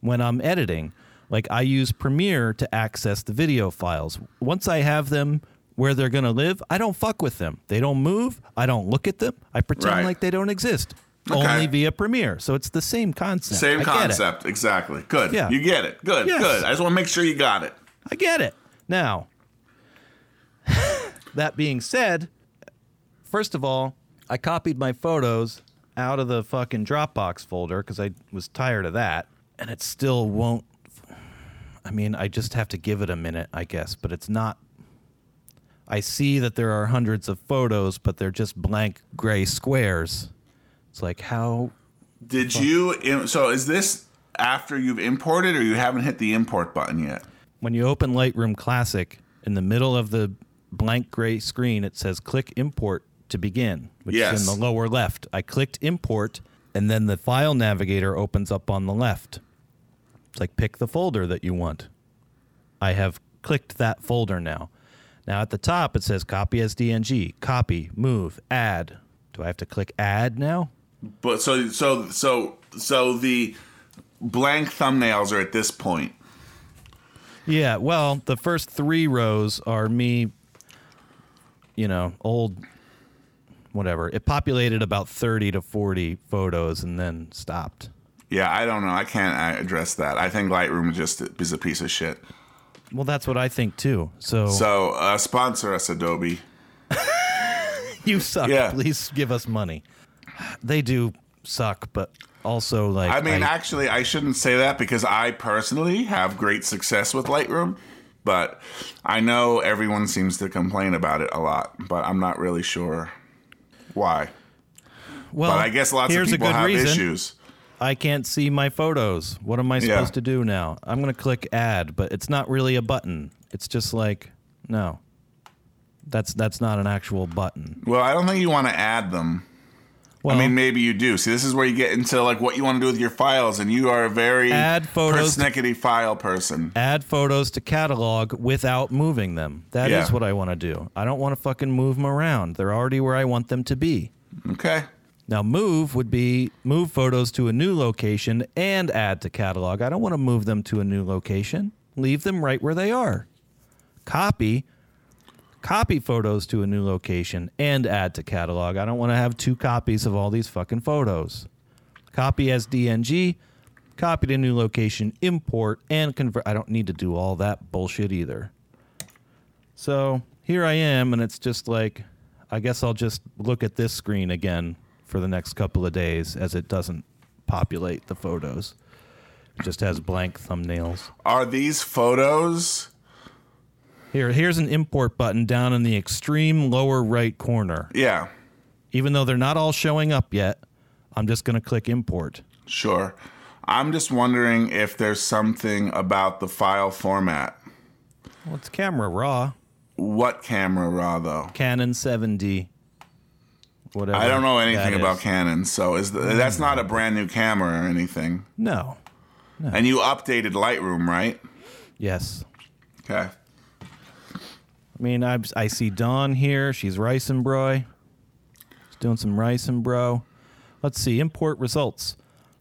when I'm editing. Like I use Premiere to access the video files. Once I have them where they're going to live, I don't fuck with them. They don't move. I don't look at them. I pretend Right. like they don't exist. Okay. Only via Premiere. So it's the same concept. Same I concept, exactly. Good. Yeah. You get it. Good. Yes. Good. I just want to make sure you got it. I get it. Now, <laughs> that being said, first of all, I copied my photos out of the fucking Dropbox folder because I was tired of that, and it still won't. I mean, I just have to give it a minute, I guess, but it's not. I see that there are hundreds of photos, but they're just blank gray squares. It's like how Did you? So is this after you've imported, or you haven't hit the import button yet? when you open Lightroom Classic, in the middle of the blank gray screen, it says click import to begin, which is in the lower left. I clicked import, and then the file navigator opens up on the left. It's like pick the folder that you want. I have clicked that folder now. Now at the top, it says copy as DNG, copy, move, add. Do I have to click add now? But so so so so the blank thumbnails are at this point. Yeah, well, the first three rows are me, you know, old, whatever. It populated about 30 to 40 photos and then stopped. Yeah, I don't know. I can't uh, address that. I think Lightroom just is a piece of shit. Well, that's what I think too. So, So uh, sponsor us, Adobe. <laughs> you suck. Yeah. Please give us money. They do suck, but also, like, I mean, actually, I shouldn't say that because I personally have great success with Lightroom, but I know everyone seems to complain about it a lot, but I'm not really sure why. well, But I guess lots of people have reason. issues. I can't see my photos. What am I Yeah. supposed to do now? I'm going to click add, but it's not really a button. It's just like, no. That's that's not an actual button. Well, I don't think you want to add them. Well, I mean, maybe you do. See, this is where you get into like what you want to do with your files, and you are a very Add photos- persnickety file person. add photos to catalog without moving them. That is Yeah. what I want to do. I don't want to fucking move them around. They're already where I want them to be. Okay. Now, move would be move photos to a new location and add to catalog. I don't want to move them to a new location. Leave them right where they are. Copy copy photos to a new location and add to catalog. I don't want to have two copies of all these fucking photos. Copy as DNG, copy to new location, import and convert. I don't need to do all that bullshit either. So here I am, and it's just like, I guess I'll just look at this screen again for the next couple of days as it doesn't populate the photos. It just has blank thumbnails. Are these photos? Here, here's an import button down in the extreme lower right corner. Yeah, Even though they're not all showing up yet, I'm just going to click import. sure. I'm just wondering if there's something about the file format. Well, it's camera raw, What camera raw though? Canon 7D. Whatever. I don't know anything about Canon, so is the, that's not a mm. brand new camera or anything. No. And you updated Lightroom, right? Yes. Okay. I mean, I, I see Dawn here. She's ricing bro. She's doing some ricing bro. Let's see. Import results.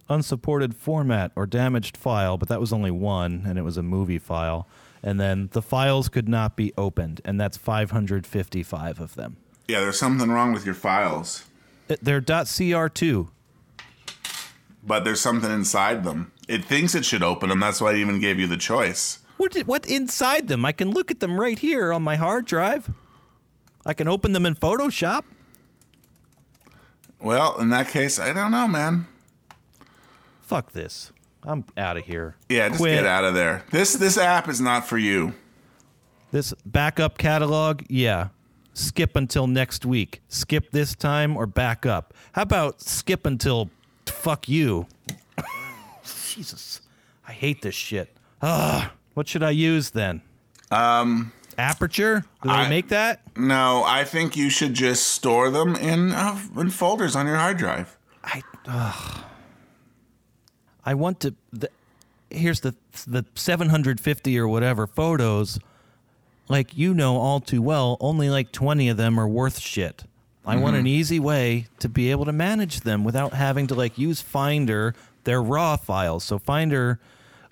Unsupported format or damaged file, but that was only one, and it was a movie file. And then the files could not be opened, and that's 555 of them. Yeah, there's something wrong with your files, They're .cr2. but there's something inside them. It thinks it should open them. That's why it even gave you the choice. What, did- what inside them? I can look at them right here on my hard drive. I can open them in Photoshop. Well, in that case, I don't know, man. Fuck this. I'm out of here. Yeah, just Quit. get out of there. This this app is not for you. This backup catalog, yeah. Skip until next week. Skip this time or back up. How about skip until fuck you? <laughs> Jesus. I hate this shit. Ah, what should I use then? Um, aperture? Do they I- make that? No, I think you should just store them in uh, in folders on your hard drive. I. I want to the, here's the the 750 or whatever photos like you know all too well only like 20 of them are worth shit. I want an easy way to be able to manage them without having to like use Finder their raw files. So Finder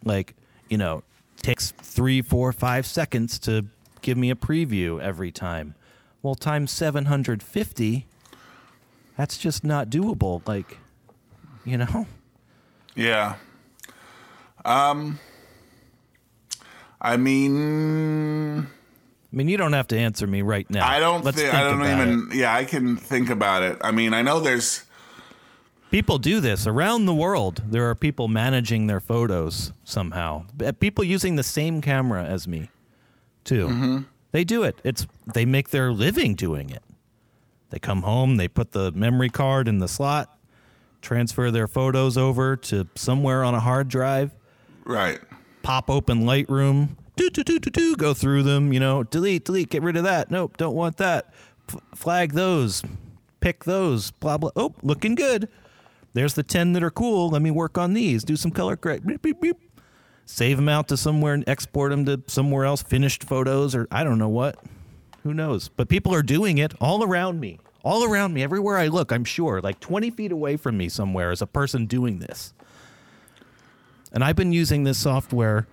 like, you know, takes three, four, five seconds to give me a preview every time. Well, times 750, that's just not doable. Like, you know? Yeah. Um. I mean, I mean, you don't have to answer me right now. I don't Let's think think I don't even. Yeah, I can think about it. I mean, I know there's. People do this around the world. There are people managing their photos somehow. People using the same camera as me, too. Mm-hmm. They do it. It's they make their living doing it. They come home, they put the memory card in the slot, transfer their photos over to somewhere on a hard drive, Right. pop open Lightroom, do do do do do, go through them. You know, delete, delete, get rid of that. Nope, don't want that. F- flag those, pick those. Blah blah. Oh, looking good. There's the ten that are cool. Let me work on these. Do some color correct. Beep, beep, beep. Save them out to somewhere and export them to somewhere else. Finished photos or I don't know what. Who knows? But people are doing it all around me. All around me, everywhere I look, I'm sure, like 20 feet away from me somewhere is a person doing this. And I've been using this software,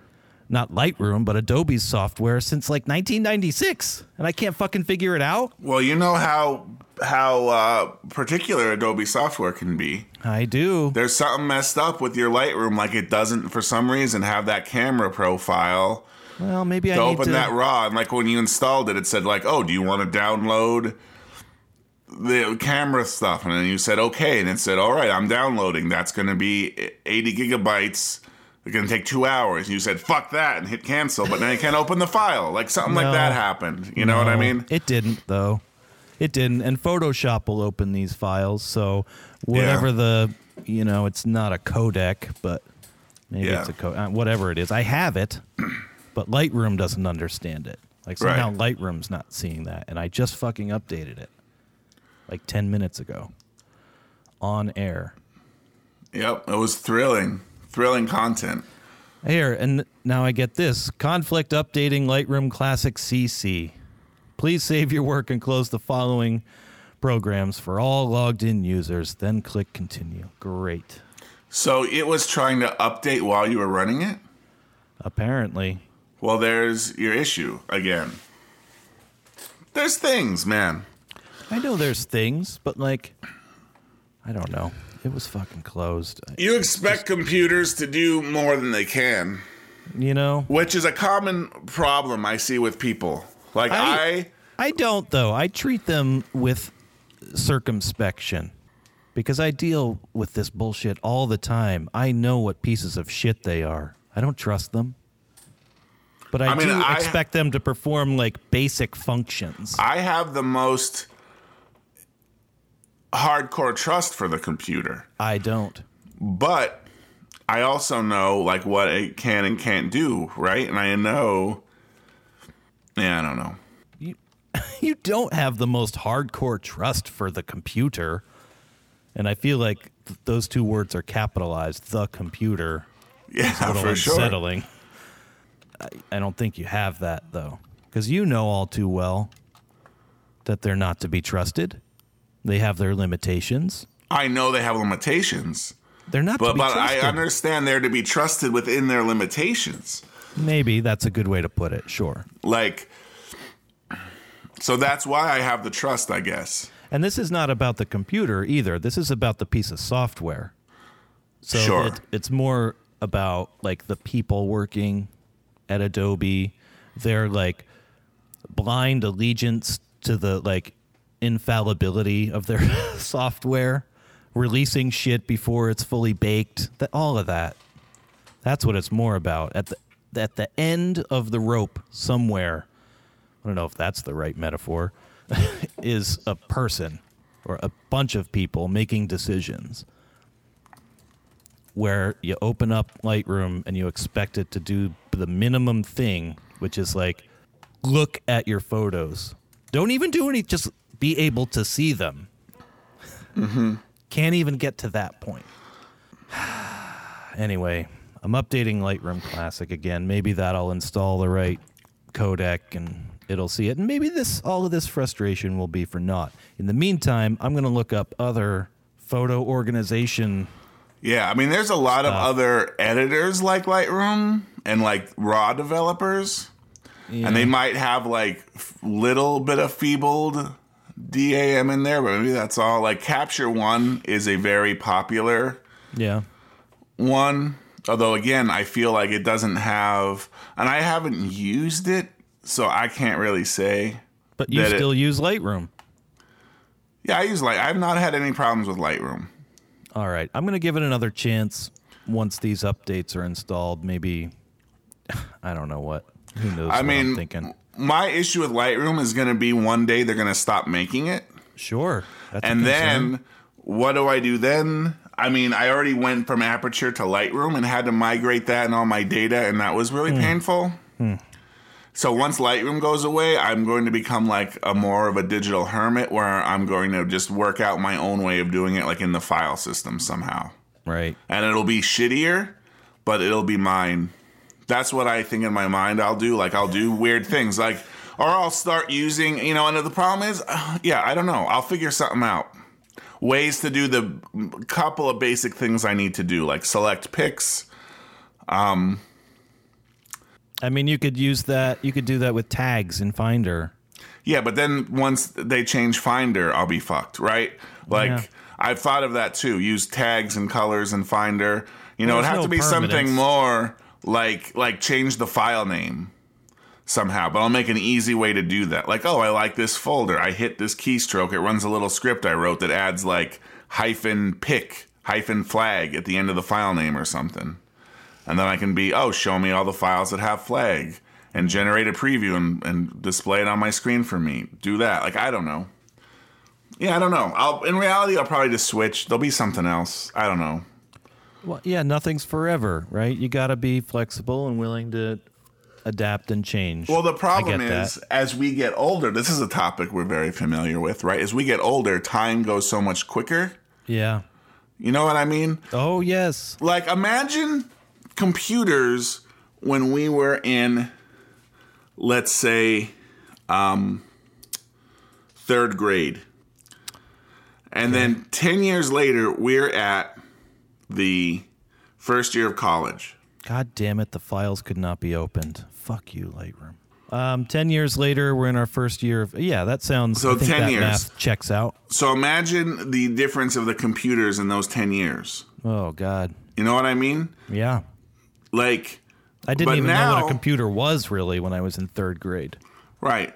not Lightroom, but Adobe's software since like 1996, and I can't fucking figure it out. Well, you know how how uh, particular Adobe software can be. I do. There's something messed up with your Lightroom, like it doesn't for some reason have that camera profile Well, maybe I to open to. that raw. And like when you installed it, it said like, "Oh, do you want to download the camera stuff?" And then you said, "Okay," and it said, "All right, I'm downloading. That's going to be 80 gigabytes." It's going to take two hours. And you said, "Fuck that," and hit cancel. But now you can't open the file. Like something No. like that happened. You know what I mean? It didn't though. It didn't. And Photoshop will open these files. So whatever Yeah. the you know, it's not a codec, but maybe Yeah. it's a code. Uh, whatever it is, I have it, <clears throat> but Lightroom doesn't understand it. Like somehow Lightroom's not seeing that, and I just fucking updated it like ten minutes ago on air. Yep, it was thrilling, thrilling content. Here, and now I get this conflict updating Lightroom Classic CC. Please save your work and close the following programs for all logged in users, then click continue. Great. So it was trying to update while you were running it. Apparently. Well, there's your issue again. There's things, man. I know there's things, but like, I don't know. It was fucking closed. You expect computers to do more than they can, You know? which is a common problem I see with people. Like I- I, I don't though. I treat them with circumspection because I deal with this bullshit all the time. I know what pieces of shit they are. I don't trust them. But I, I mean, do I- expect them to perform like basic functions. I have the most hardcore trust for the computer. I don't. But I also know like what it can and can't do, right? And I know Yeah, I don't know. You, <laughs> you don't have the most hardcore trust for the computer. And I feel like th- those two words are capitalized. The computer. Yeah, a little for sure. I, I don't think you have that though, because you know all too well that they're not to be trusted. They have their limitations. I know they have limitations, They're not to but but I understand they're to be trusted within their limitations. Maybe that's a good way to put it. Sure. Like so that's why I have the trust, I guess. And this is not about the computer either. This is about the piece of software. So Sure. it, it's more about like the people working at Adobe, their like blind allegiance to the like infallibility of their <laughs> software, releasing shit before it's fully baked. That all of that. That's what it's more about. At the at the end of the rope somewhere, I don't know if that's the right metaphor, <laughs> is a person or a bunch of people making decisions where you open up Lightroom and you expect it to do the minimum thing, which is like look at your photos. Don't even do any, just be able to see them. Mm-hmm. Can't even get to that point. <sighs> anyway, I'm updating Lightroom Classic again. Maybe that'll install the right codec and it'll see it. And maybe this all of this frustration will be for naught. In the meantime, I'm going to look up other photo organization Yeah, I mean there's a lot of other editors like Lightroom and like raw developers. And they might have like f- little bit of feebled DAM in there, but maybe that's all. Like Capture One is a very popular Yeah. one. Although again, I feel like it doesn't have, and I haven't used it, so I can't really say. But you That it- still use Lightroom. Yeah, I use Light. I've not had any problems with Lightroom. All right. I'm going to give it another chance once these updates are installed. Maybe, <sighs> I don't know what. Who knows? I what mean, I'm thinking. My issue with Lightroom is going to be one day they're going to stop making it. Sure. That's And then what do I do then? I mean, I already went from Aperture to Lightroom and had to migrate that and all my data, and that was really hmm. painful. Hmm. So once Lightroom goes away, I'm going to become like a more of a digital hermit where I'm going to just work out my own way of doing it, like in the file system somehow. right. And it'll be shittier, but it'll be mine. That's what I think in my mind I'll do. Like, I'll do weird things. Like, or I'll start using, you know, and the problem is, uh, yeah, I don't know. I'll figure something out. Ways to do the couple of basic things I need to do, like select pics. I mean, you could use that. You could do that with tags in Finder. Yeah, but then once they change Finder, I'll be fucked, right? Like, Yeah. I've thought of that too. Use tags and colors in Finder. You know, There's it'd have no to be something more like like change the file name somehow. But I'll make an easy way to do that. Like, oh, I like this folder. I hit this keystroke. It runs a little script I wrote that adds like hyphen pick hyphen flag at the end of the file name or something. And then I can be, oh, show me all the files that have flag and generate a preview and, and display it on my screen for me. Do that. Like, I don't know. Yeah, I don't know. I'll in reality I'll probably just switch. There'll be something else. I don't know. Well, yeah, nothing's forever, right? You got to be flexible and willing to adapt and change. Well, the problem is that. as we get older, this is a topic we're very familiar with, right? As we get older, time goes so much quicker. yeah. You know what I mean? Oh yes. Like imagine computers when we were in let's say um third grade. And then 10 years later we're at the first year of college. God damn it! The files could not be opened. Fuck you, Lightroom. Um, ten years later, we're in our first year of. Yeah, that sounds. So I think 10 that years. math checks out. So imagine the difference of the computers in those 10 years. Oh God. You know what I mean? Yeah. Like I didn't even know what a computer was really when I was in third grade. Right.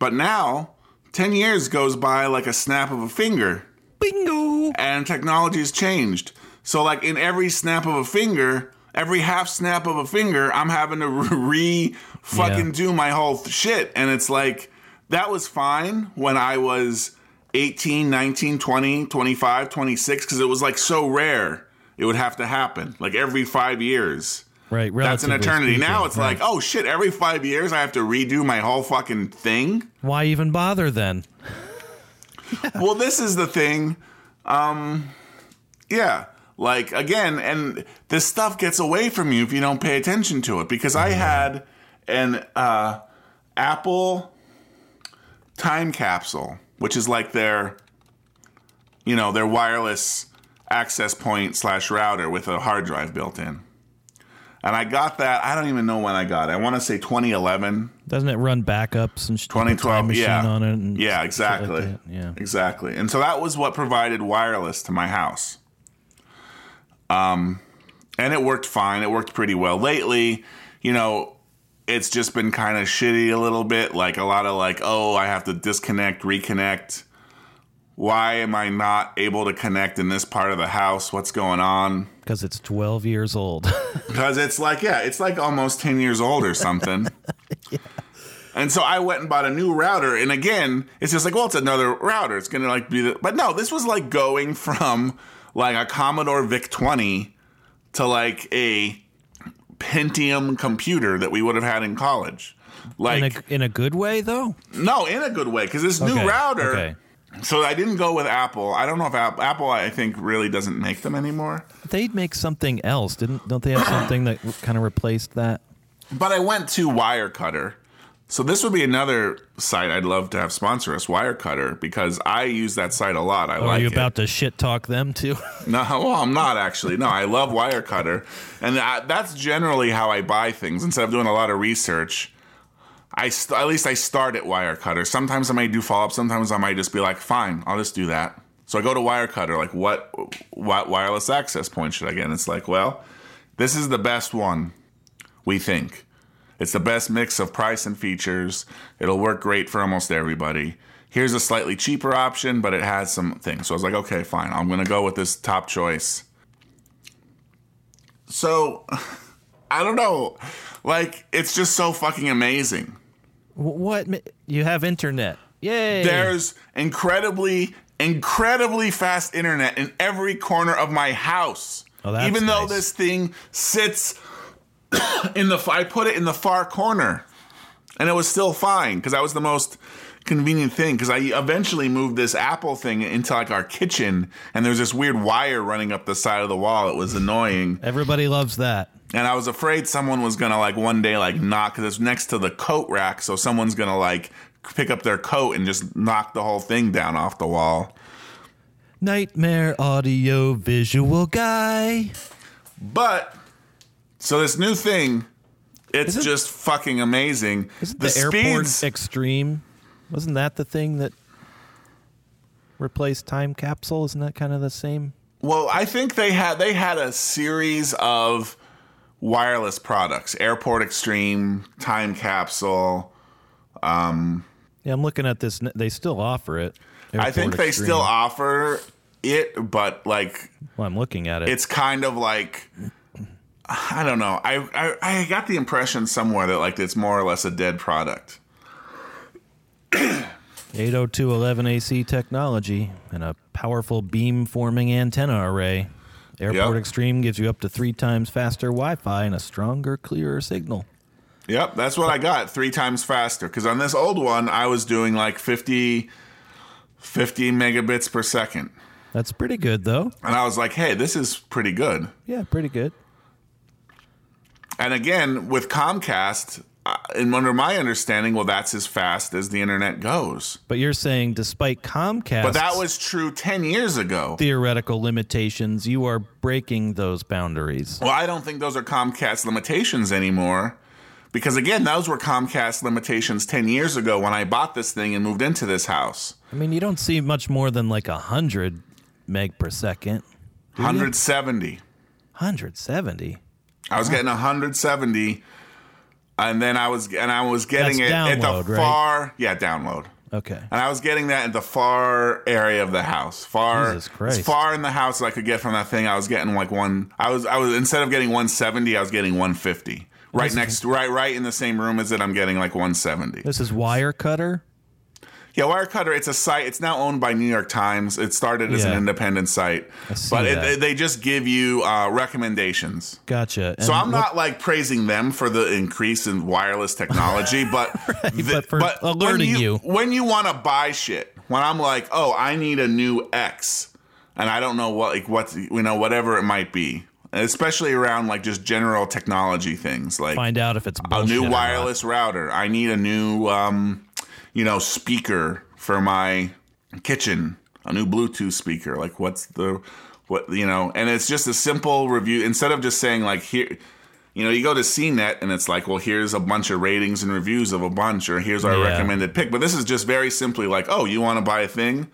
But now, 10 years goes by like a snap of a finger, Bingo. and technology has changed. So, like, in every snap of a finger, every half snap of a finger, I'm having to <laughs> re fucking Yeah. do my whole th- shit. And it's like, that was fine when I was 18, 19, 20, 25, 26, because it was like so rare it would have to happen, like every five years. Right. That's an eternity. speaking, Now it's right. like, oh shit, every five years I have to redo my whole fucking thing. why even bother then? <laughs> well, this is the thing. Um, yeah, like again, and this stuff gets away from you if you don't pay attention to it. Because I had an uh, Apple time capsule, which is like their, you know, their wireless access point slash router with a hard drive built in. And I got that. I don't even know when I got it. I want to say 2011. Doesn't it run backups and sh- 2012 machine yeah on it? And yeah shit like exactly yeah. exactly and so that was what provided wireless to my house um and it worked fine it worked pretty well lately you know it's just been kind of shitty a little bit like a lot of like oh i have to disconnect reconnect why am i not able to connect in this part of the house what's going on Because it's 12 years old. <laughs> because it's like, yeah, it's like almost 10 years old or something. <laughs> And so I went and bought a new router. And again, it's just like, well, it's another router. It's going to like be the. But no, this was like going from like a Commodore VIC 20 to like a Pentium computer that we would have had in college. Like, in, a, in a good way, though? no, in a good way. Because this new router. okay. So I didn't go with Apple. I don't know if App- Apple, I think, really doesn't make them anymore. They'd make something else, didn't? Don't they have something that kind of replaced that? But I went to Wirecutter. So this would be another site I'd love to have sponsor us, Wirecutter, because I use that site a lot. I Or like are you it. about to shit talk them too? <laughs> No, well, I'm not actually. No, I love Wirecutter, and I, that's generally how I buy things. Instead of doing a lot of research, I st- at least I start at Wirecutter. Sometimes I might do follow up. Sometimes I might just be like, fine, I'll just do that. So I go to Wirecutter, like, what, what wireless access point should I get? And it's like, well, this is the best one, we think. It's the best mix of price and features. It'll work great for almost everybody. Here's a slightly cheaper option, but it has some things. So I was like, okay, fine. I'm going to go with this top choice. So <laughs> I don't know. like it's just so fucking amazing. What? You have internet. Yay. There's incredibly, incredibly fast internet in every corner of my house. Oh, that's Even though nice. this thing sits <coughs> in the, I put it in the far corner, and it was still fine because that was the most convenient thing. Because I eventually moved this Apple thing into like our kitchen, and there's this weird wire running up the side of the wall. It was annoying. Everybody loves that. and I was afraid someone was gonna like one day like knock because it's next to the coat rack, so someone's gonna like pick up their coat and just knock the whole thing down off the wall. Nightmare audio visual guy. But so this new thing, it's Isn't- just fucking amazing. Isn't the, airport extreme? Wasn't that the thing that replaced time capsule? Isn't that kind of the same? well, I think they had they had a series of wireless products: Airport Extreme, Time Capsule. Um, yeah, I'm looking at this. They still offer it. I think Airport they still offer it, but like Well, I'm looking at it. it's kind of like I don't know. I, I I got the impression somewhere that like it's more or less a dead product. 802.11 AC technology and a powerful beam forming antenna array. Airport Yep. Extreme gives you up to three times faster Wi Fi and a stronger, clearer signal. Yep, that's what I got. Three times faster. Because on this old one, I was doing like 50, 50 megabits per second. That's pretty good, though. And I was like, hey, this is pretty good. Yeah, pretty good. And again, with Comcast, uh, and under my understanding, well, that's as fast as the internet goes. But you're saying, despite Comcast, But that was true 10 years ago. theoretical limitations, you are breaking those boundaries. Well, I don't think those are Comcast limitations anymore. Because again, those were Comcast limitations 10 years ago when I bought this thing and moved into this house. I mean, you don't see much more than like a hundred meg per second. 170. 170. I was uh-huh. getting 170 and then I was and I was getting That's it at download, the right? far yeah, download. Okay. And I was getting that in the far area of the house. Far Jesus Christ. as far in the house as I could get from that thing. I was getting like one I was I was instead of getting 170, I was getting 150. Right next right right in the same room as it, I'm getting like 170. This is Wirecutter. Yeah, Wirecutter. It's a site. It's now owned by New York Times. It started as an independent site, but it, they just give you uh, recommendations. Gotcha. So I'm what- not like praising them for the increase in wireless technology, <laughs> but the- but for when alerting you. when you want to buy shit. When I'm like, oh, I need a new X, and I don't know what like what you know whatever it might be, especially around like just general technology things like find out if it's a new wireless router. I need a new, um, you know, speaker for my kitchen. A new Bluetooth speaker. Like, what's the, what you know? And it's just a simple review. Instead of just saying like here, you know, you go to CNET and it's like, well, here's a bunch of ratings and reviews of a bunch, or here's our Yeah. recommended pick. But this is just very simply like, oh, you want to buy a thing?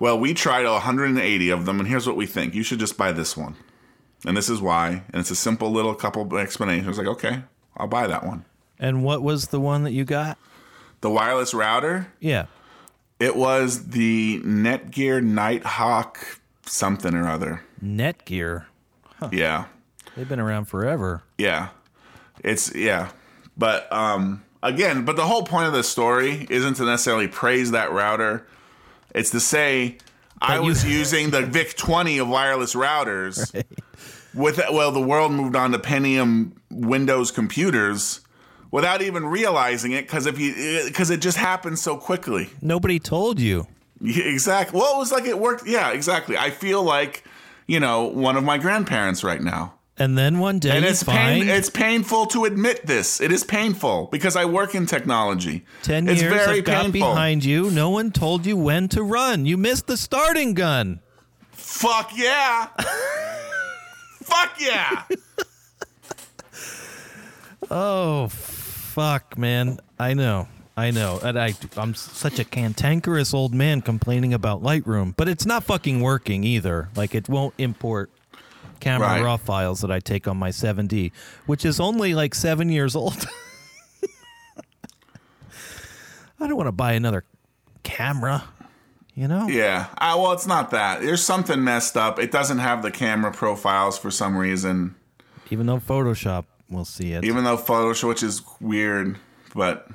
Well, we tried 180 of them, and here's what we think. You should just buy this one. And this is why. And it's a simple little couple of explanations. Like, okay, I'll buy that one. And what was the one that you got? The wireless router, Yeah. it was the Netgear Nighthawk something or other. Netgear. Yeah. They've been around forever. Yeah. It's yeah. But um again, but the whole point of the story isn't to necessarily praise that router. It's to say I you- was <laughs> using the VIC 20 of wireless routers. With well, the world moved on to Pentium Windows computers without even realizing it because if you eh, because it just happened so quickly. Nobody told you. Yeah, exactly. Well, it was like it worked. Yeah, exactly. I feel like you know one of my grandparents right now. And then one day And it's pain, it's painful to admit this. It is painful because I work in technology. 10 it's years very have got behind you. No one told you when to run. You missed the starting gun. Fuck yeah. Fuck yeah. <laughs> Oh, fuck, man. I know. I know. And I, I'm such a cantankerous old man complaining about Lightroom, but it's not fucking working either. Like, it won't import camera Right. raw files that I take on my 7D, which is only like seven years old. <laughs> I don't want to buy another camera, you know? Yeah. Uh, well, it's not that. There's something messed up. It doesn't have the camera profiles for some reason. Even though Photoshop we'll see it. Even though photo switch is weird, but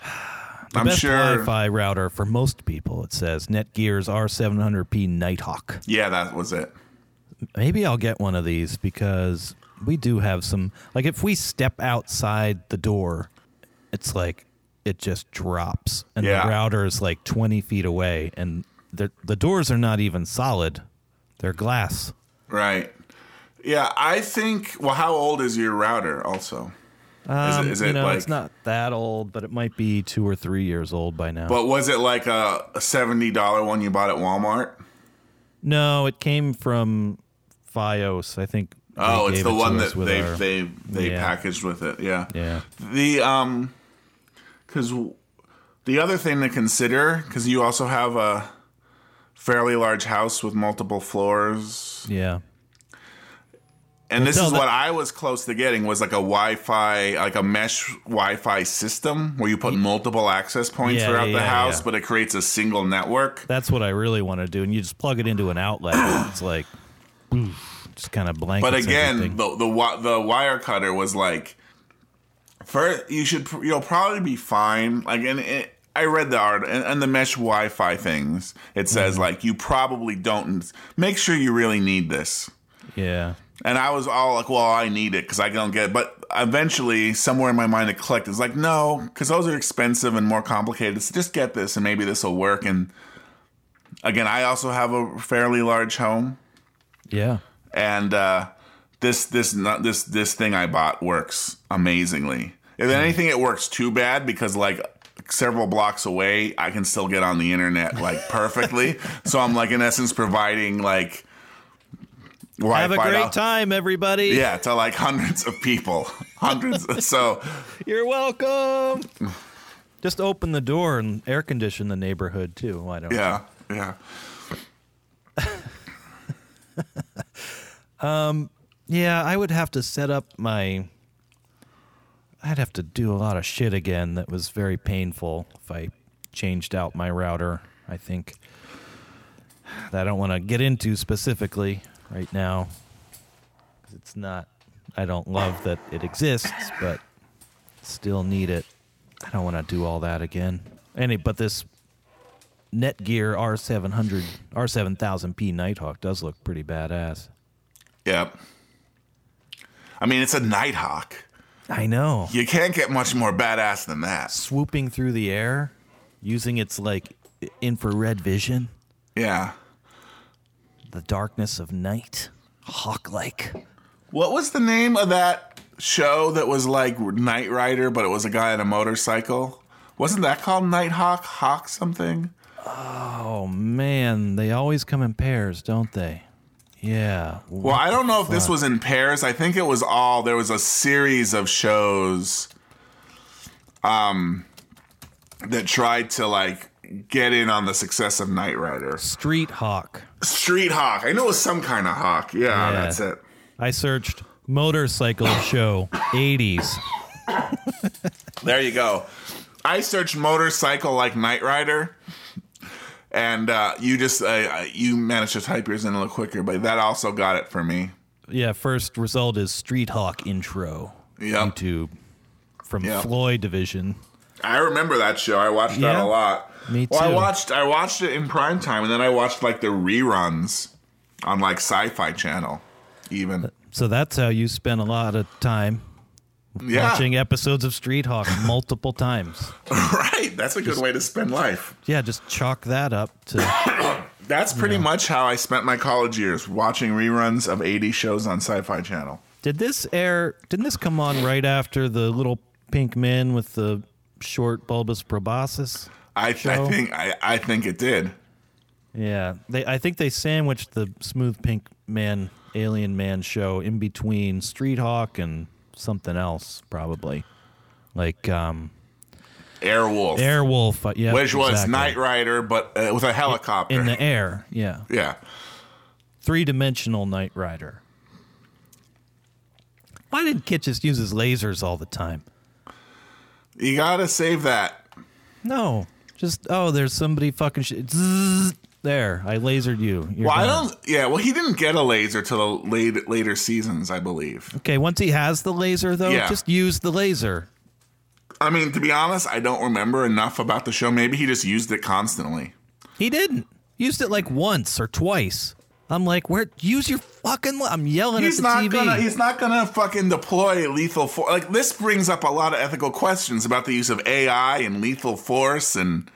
<sighs> the I'm best sure. Wi-Fi router for most people. It says Netgear's R700p Nighthawk. Yeah, that was it. Maybe I'll get one of these because we do have some. Like if we step outside the door, it's like it just drops, and Yeah. the router is like 20 feet away, and the the doors are not even solid; they're glass. Right. Yeah, I think. Well, how old is your router? Also, Um, is you it know, like- it's not that old, but it might be two or three years old by now. but was it like a, a seventy dollar one you bought at Walmart? no, it came from FiOS. I think. Oh, it's the it one that they our- they they Yeah. packaged with it. Yeah. Yeah. The um, because the other thing to consider, because you also have a fairly large house with multiple floors, Yeah. And this is what I was close to getting was like a Wi-Fi, like a mesh Wi-Fi system where you put multiple access points Yeah, throughout yeah, the house, yeah. but it creates a single network. That's what I really want to do. And you just plug it into an outlet. it's like, oof, just kind of blank. But again, the the the wire cutter was like, first you should you'll probably be fine. Like, and it, I read the art and, and the mesh Wi-Fi things. It says mm-hmm. like you probably don't make sure you really need this. yeah. And I was all like, well, I need it because I don't get it. But eventually, somewhere in my mind, it clicked. It's like, no, because those are expensive and more complicated. So just get this and maybe this will work. And again, I also have a fairly large home Yeah. and uh, this this not this this thing I bought works amazingly. If anything, it works too bad because like several blocks away, I can still get on the internet like perfectly. <laughs> so I'm like in essence providing like Wi-Fi Have a great time, everybody. Yeah, to like hundreds of people, <laughs> hundreds. so <laughs> You're welcome. Just open the door and air condition the neighborhood too. Why don't? yeah, yeah. <laughs> um, Yeah, I would have to set up my. I'd have to do a lot of shit again that was very painful if I changed out my router. I think that I don't want to get into specifically right now it's not. I don't love that it exists, but still need it. I don't want to do all that again. Any, but this Netgear R700 R7000P Nighthawk does look pretty badass. Yep. I mean, it's a Nighthawk. I know. You can't get much more badass than that. swooping through the air using its like infrared vision, Yeah. The darkness of night, hawk like. What was the name of that show that was like Knight Rider, but it was a guy on a motorcycle? Wasn't that called Nighthawk? Hawk something? Oh man, they always come in pairs, don't they? Yeah. Well, I don't know if this was in pairs. I think it was all there was a series of shows um that tried to like get in on the success of Knight Rider. Street Hawk. Street Hawk. I know it was some kind of hawk. Yeah, Yeah. that's it. I searched motorcycle show 80s. There you go. I searched motorcycle like Knight Rider, and uh, you just uh, you managed to type yours in a little quicker, but that also got it for me. Yeah, first result is Street Hawk intro. Yep. YouTube from Yep. Floyd Division. I remember that show. I watched that a lot. Me Well, I too. watched I watched it in prime time, and then I watched like the reruns on like Sci-Fi Channel, even. So that's how you spend a lot of time Yeah, watching episodes of Street Hawk multiple times. <laughs> right. That's a good way to spend life. Yeah, just chalk that up to <coughs> That's pretty much how I spent my college years watching reruns of 80 shows on Sci-Fi Channel. Did this air? Didn't this come on right after the little pink man with the short bulbous proboscis? I, I Show? think I, I think it did. Yeah, they. I think they sandwiched the smooth pink man, alien man show in between Street Hawk and something else, probably, like um, Airwolf. Airwolf. uh, Yeah, which was exactly. Knight Rider, but uh, with a helicopter. in the air. Yeah, yeah, three dimensional Knight Rider. Why did KITT just use his lasers all the time? you gotta save that. No, just oh, there's somebody fucking sh- zzz, There, I lasered you. You're Well, I don't. Yeah, well, he didn't get a laser till the late, later seasons, I believe. Okay, once he has the laser, though, Yeah. just use the laser. I mean, to be honest, I don't remember enough about the show. Maybe he just used it constantly. He didn't. Used it like once or twice. I'm like, where? Use your fucking. li-" I'm yelling He's at the not TV. gonna. He's not gonna fucking deploy lethal force. Like this brings up a lot of ethical questions about the use of AI and lethal force and.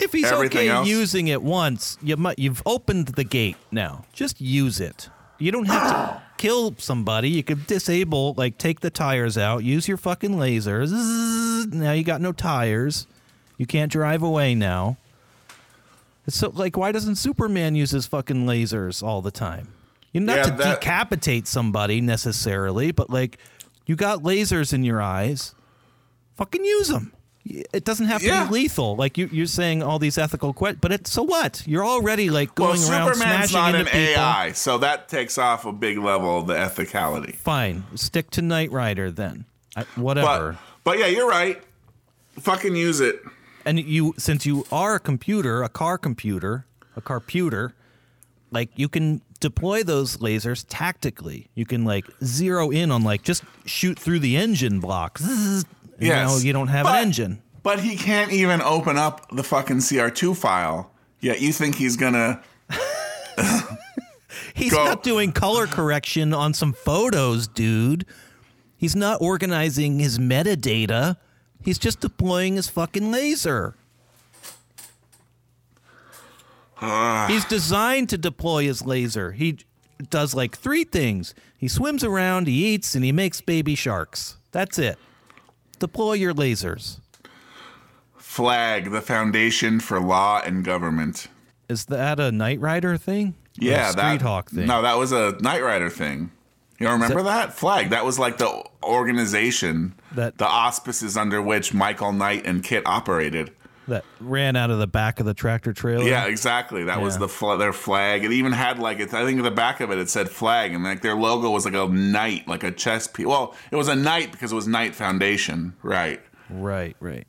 if he's okay else. using it once, you might, you've opened the gate. Now, just use it. You don't have to <gasps> kill somebody. You could disable, like, take the tires out. Use your fucking lasers. Now you got no tires. You can't drive away now. It's so like, why doesn't Superman use his fucking lasers all the time? You not Yeah, to that- decapitate somebody necessarily, but like, you got lasers in your eyes. Fucking use them. It doesn't have to Yeah. be lethal. Like you, you're saying all these ethical questions, but it, so what? You're already like Well, going around Superman's smashing not into an people. AI, so that takes off a big level of the ethicality. Fine, stick to Knight Rider then. I, But whatever. but yeah, you're right. Fucking use it. And you, since you are a computer, a car computer, a carputer, like you can deploy those lasers tactically. You can like zero in on like just shoot through the engine block. Zzz, you Yes. know, you don't have But- an engine. But he can't even open up the fucking CR2 file. Yet you think he's gonna <laughs> He's Go. not doing color correction on some photos, dude. He's not organizing his metadata. He's just deploying his fucking laser. Ah. He's designed to deploy his laser. He does like three things. He swims around, he eats, and he makes baby sharks. That's it. Deploy your lasers. flag the foundation for law and government. Is that a Knight Rider thing? Or a Yeah, Street that Hawk thing. No, that was a Knight Rider thing. You don't remember that? Flag. That was like the organization, That- the auspices under which Michael Knight and KITT operated. That ran out of the back of the tractor trailer. Yeah, exactly. That was the fl- their flag. It even had like it, I think at the back of it it said flag, and like their logo was like a knight, like a chess piece. Well, it was a knight because it was Knight Foundation, right? Right, right.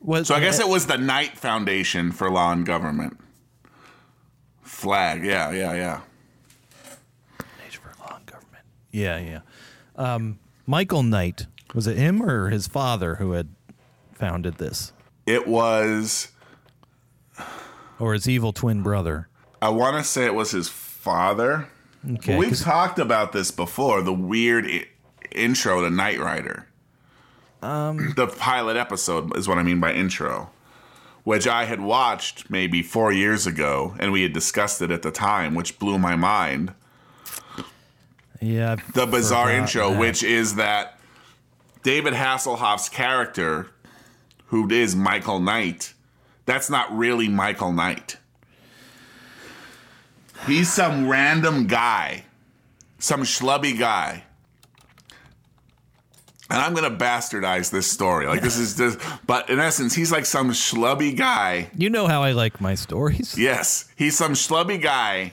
Was, So I guess eh it was the Knight Foundation for Law and Government. Flag. Yeah, yeah, yeah. Age for law and government. Yeah, yeah. Um, Michael Knight was it him or his father who had founded this, It was. or his evil twin brother? I want to say it was his father. Okay, We've 'cause- talked about this before. The weird I- intro to Knight Rider. Um, <clears throat> the pilot episode is what I mean by intro, which I had watched maybe four years ago, and we had discussed it at the time, which blew my mind. Yeah, The bizarre intro, that. which is that David Hasselhoff's character, who is Michael Knight, that's not really Michael Knight. He's some random guy, some schlubby guy. And I'm gonna bastardize this story. Like this is <laughs> this, but in essence, he's like some schlubby guy. you know how I like my stories. Yes, he's some schlubby guy.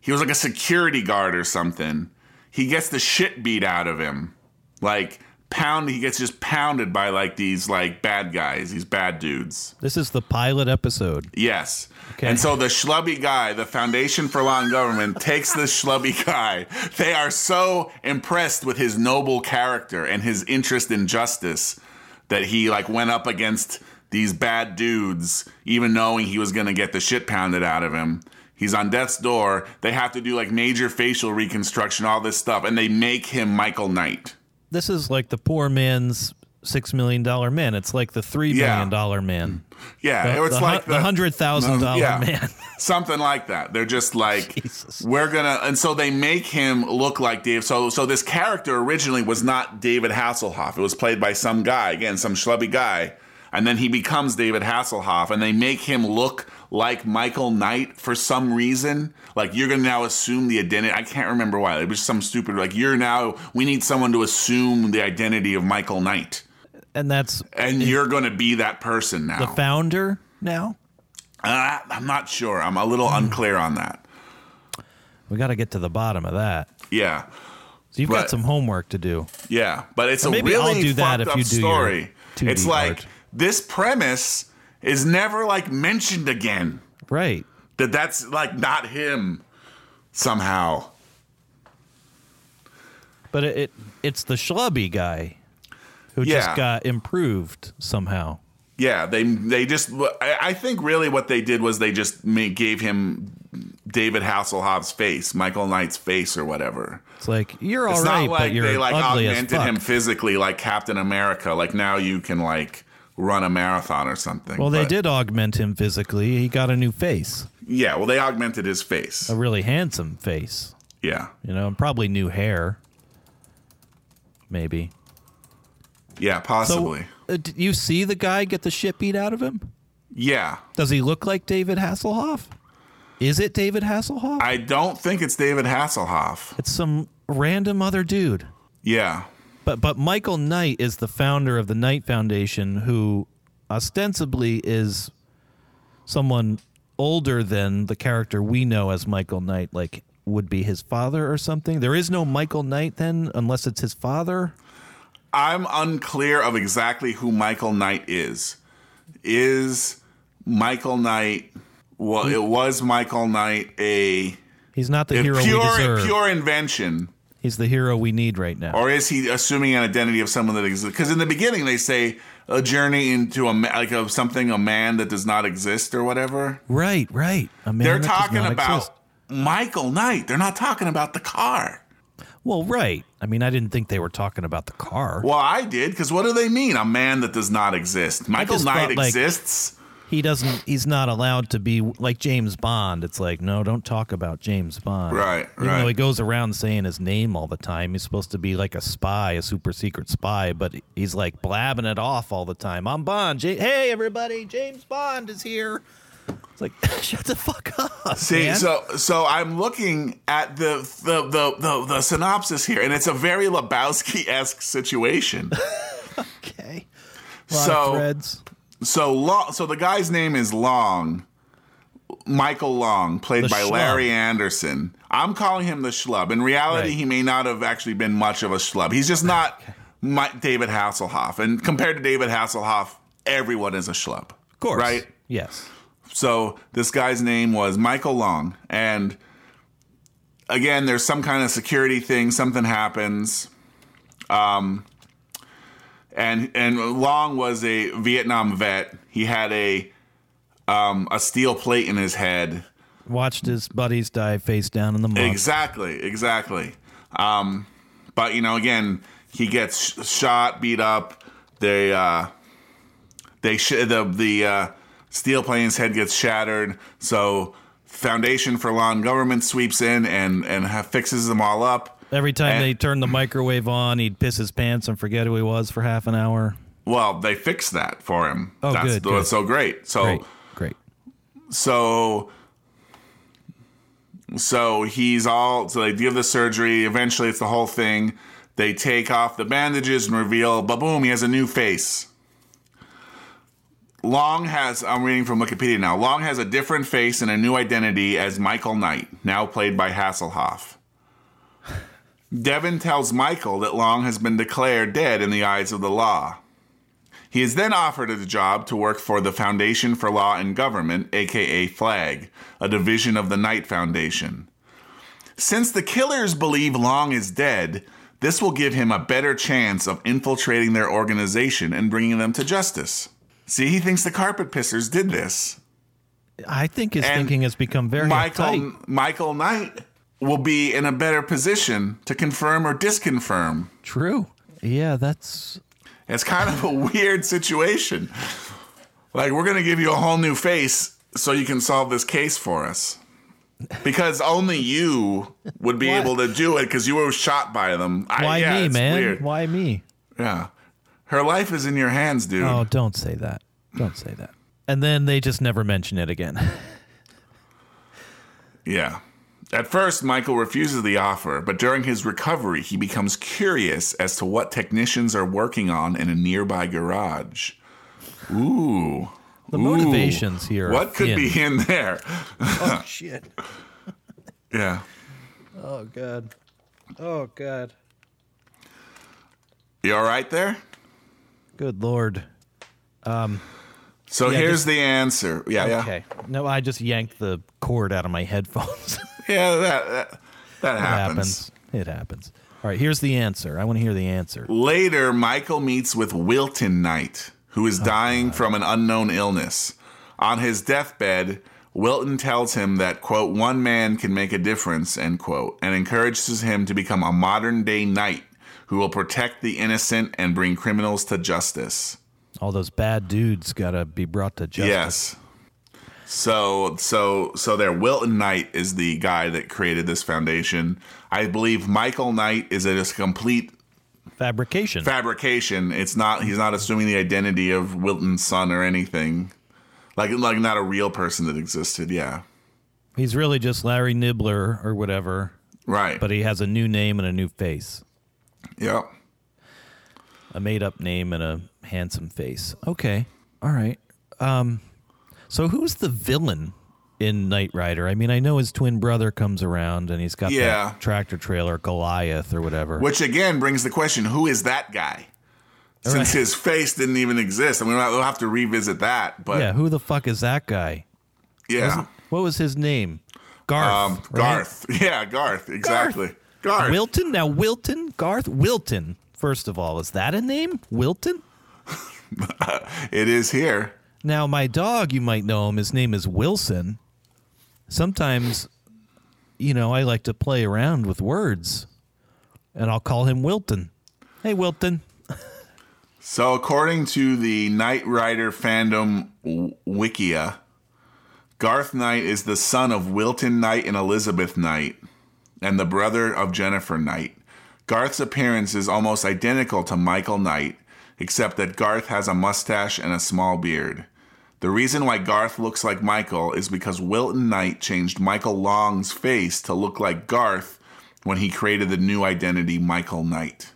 He was like a security guard or something. He gets the shit beat out of him. Like pound he gets just pounded by like these like bad guys, these bad dudes. This is the pilot episode. Yes. Okay. And so the schlubby guy, the Foundation for Law and Government, takes this <laughs> schlubby guy. They are so impressed with his noble character and his interest in justice that he like went up against these bad dudes, even knowing he was gonna get the shit pounded out of him. He's on death's door. They have to do like major facial reconstruction, all this stuff, and they make him Michael Knight. This is like the poor man's six million dollar man. It's like the three Yeah. million dollar man. Yeah, The, it's the like hu- the hundred thousand <laughs> dollar yeah. man. <laughs> something like that. They're just like Jesus. we're gonna, and so they make him look like Dave. So, so this character originally was not David Hasselhoff. It was played by some guy again, some schlubby guy, and then he becomes David Hasselhoff, and they make him look like Michael Knight for some reason. Like you're gonna now assume the identity. I can't remember why. It was some stupid. Like you're now. We need someone to assume the identity of Michael Knight, and that's and you're gonna be that person now. the founder now. Uh, I'm not sure. I'm a little unclear on that. We got to get to the bottom of that. Yeah, So you've But- got some homework to do. yeah, but it's a maybe I'll really do that if up you do story. 2D It's like this premise is never like mentioned again. Right. That that's like not him somehow. But it, it it's the schlubby guy who Yeah. just got improved somehow. Yeah, they they just. I think really what they did was they just gave him David Hasselhoff's face, Michael Knight's face, or whatever. It's like you're all It's right, not like but you're they like ugly augmented him physically, like Captain America. Like now you can like run a marathon or something. well, they did augment him physically. He got a new face, Yeah, well, they augmented his face. a really handsome face, Yeah, you know, and probably new hair. Maybe. yeah, So, possibly. uh, did you see the guy get the shit beat out of him? yeah, Does he look like David Hasselhoff? Is it David Hasselhoff? I don't think it's David Hasselhoff. it's some random other dude. Yeah, But but Michael Knight is the founder of the Knight Foundation, who ostensibly is someone older than the character we know as Michael Knight, like would be his father or something. There is no Michael Knight then, unless it's his father. I'm unclear of exactly who Michael Knight is. Is Michael Knight? Well, it was Michael Knight a, He's not the hero we pure deserve. pure invention, He's the hero we need right now. or is he assuming an identity of someone that exists? Because in the beginning they say a journey into a like of something a man that does not exist or whatever. right, right. A man They're talking about exist. Michael Knight. They're not talking about the car. Well, right. I mean, I didn't think they were talking about the car. Well, I did because what do they mean? A man that does not exist. Michael Knight thought, like- exists. He doesn't he's not allowed to be like James Bond. It's like, no, don't talk about James Bond. Right, Even right. though he goes around saying his name all the time. He's supposed to be like a spy, a super secret spy, but he's like blabbing it off all the time. I'm Bond. J- hey everybody, James Bond is here. It's like <laughs> shut the fuck up. See, man. so so I'm looking at the the the the, the synopsis here, and it's a very Lebowski esque situation. <laughs> okay. So threads. So long. So the guy's name is Long, Michael Long, played The by schlub. Larry Anderson. I'm calling him the schlub. In reality, Right. he may not have actually been much of a schlub. He's just not my, David Hasselhoff. And compared to David Hasselhoff, everyone is a schlub. Of course. right? Yes. So this guy's name was Michael Long, and again, there's some kind of security thing. Something happens, um, and and Long was a Vietnam vet. He had a um, a steel plate in his head. Watched his buddies die face down in the mud. Exactly, exactly. Um, but you know, again, he gets sh- shot, beat up. They uh, they sh- the the uh, steel plane's head gets shattered. So Foundation for Law and Government sweeps in and and ha- fixes them all up. Every time And- they turned the microwave on, he'd piss his pants and forget who he was for half an hour. Well, they fixed that for him. Oh, That's good, good. so great. So Great. Great. so so he's all so they give the surgery eventually it's the whole thing they take off the bandages and reveal boom he has a new face long has i'm reading from wikipedia now long has a different face and a new identity as michael knight now played by hasselhoff devon tells michael that long has been declared dead in the eyes of the law he is then offered a job to work for the Foundation for Law and Government, aka FLAG, a division of the Knight Foundation. Since the killers believe Long is dead, this will give him a better chance of infiltrating their organization and bringing them to justice. See, he thinks the carpet pissers did this. I think his And thinking has become very Michael uptight. Michael Knight will be in a better position to confirm or disconfirm. True. Yeah, that's It's kind of a <laughs> weird situation. Like, we're going to give you a whole new face so you can solve this case for us. Because only you would be able to do it because you were shot by them. I- why yeah, me, man. Weird. Why me? Yeah. Her life is in your hands, dude. Oh, don't say that. Don't say that. And then they just never mention it again. <laughs> Yeah. At first, Michael refuses the offer, but during his recovery, he becomes curious as to what technicians are working on in a nearby garage. Ooh. The Ooh. motivations here. What could thin. be in there? Oh <laughs> shit. Yeah. Oh god. Oh god. You all right there? Good lord. Um, so Yeah, here's just- the answer. Yeah, yeah. Okay. No, I just yanked the cord out of my headphones. <laughs> Yeah, that, that, that it happens. happens. It happens. All right, here's the answer. I want to hear the answer. Later, Michael meets with Wilton Knight, who is Oh, dying from an unknown illness. On his deathbed, Wilton tells him that, quote, one man can make a difference, end quote, and encourages him to become a modern day knight who will protect the innocent and bring criminals to justice. All those bad dudes got to be brought to justice. Yes. So so so there Wilton Knight is the guy that created this foundation. I believe Michael Knight is a just complete Fabrication. fabrication. It's not he's not assuming the identity of Wilton's son or anything. Like like not a real person that existed, yeah. He's really just Larry Nibbler or whatever, Right. but he has a new name and a new face. Yep. A made up name and a handsome face. Okay. All right. Um so who's the villain in Knight Rider? I mean, I know his twin brother comes around and he's got Yeah. that tractor trailer Goliath or whatever. Which again brings the question, who is that guy? Since Right. his face didn't even exist. I mean we'll have to revisit that, but yeah, who the fuck is that guy? yeah. What was his name? Garth. Um, right? Garth. <laughs> Yeah, Garth. Exactly. Garth. Wilton? Now Wilton? Garth? Wilton. First of all, is that a name? Wilton? <laughs> It is here. Now my dog, you might know him, his name is Wilson. Sometimes, you know, I like to play around with words. And I'll call him Wilton. Hey Wilton. So, according to the Knight Rider fandom w- Wikia, Garth Knight is the son of Wilton Knight and Elizabeth Knight, and the brother of Jennifer Knight. Garth's appearance is almost identical to Michael Knight, except that Garth has a mustache and a small beard. The reason why Garth looks like Michael is because Wilton Knight changed Michael Long's face to look like Garth when he created the new identity Michael Knight.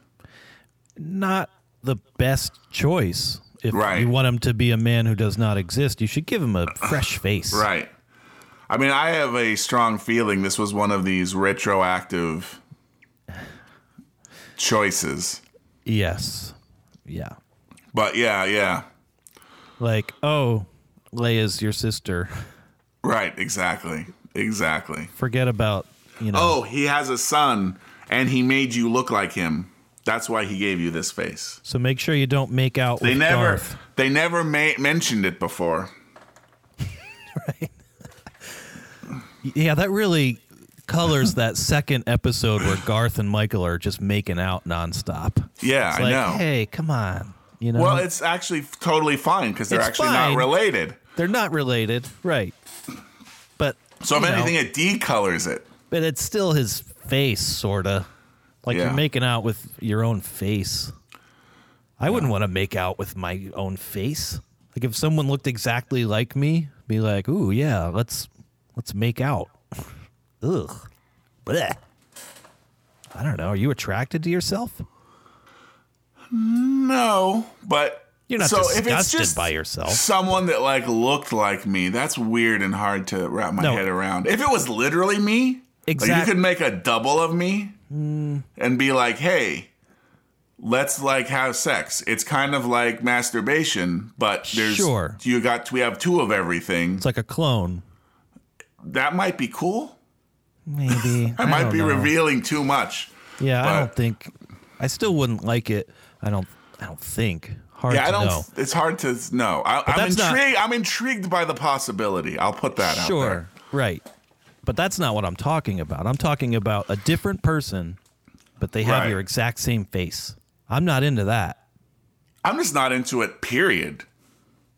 Not the best choice. If Right. you want him to be a man who does not exist, you should give him a <sighs> fresh face. Right. I mean, I have a strong feeling this was one of these retroactive choices. Yes. Yeah. But yeah, yeah. Like, oh, Leia's your sister. Right, exactly. Exactly. Forget about, you know. Oh, he has a son and he made you look like him. That's why he gave you this face. So make sure you don't make out They with never Garth. they never ma- mentioned it before. <laughs> right. Yeah, that really colors that second episode where Garth and Michael are just making out nonstop. Yeah, It's I know. hey, come on. You know, Well, it's actually totally fine because they're actually fine. not related. They're not related, right? But So if know, anything, it decolors it. but it's still his face, sorta. Like Yeah. you're making out with your own face. I wouldn't want to make out with my own face. Like if someone looked exactly like me, be like, "Ooh, yeah, let's let's make out." <laughs> Ugh. Blech. I don't know. Are you attracted to yourself? No, but You're not so if it's just by yourself. Someone that like looked like me, that's weird and hard to wrap my No. head around. If it was literally me, like you could make a double of me hmm. and be like, "Hey, let's like have sex." It's kind of like masturbation, but there's Sure. you got we have two of everything. It's like a clone. That might be cool. Maybe. <laughs> I, might be know. revealing too much. Yeah, I don't think. I still wouldn't like it. I don't. I don't think. Hard Yeah, I don't. know. It's hard to know. I, I'm that's not- intrigued. I'm intrigued by the possibility. I'll put that out there. Sure, right. But that's not what I'm talking about. I'm talking about a different person, but they have Right. your exact same face. I'm not into that. I'm just not into it. Period.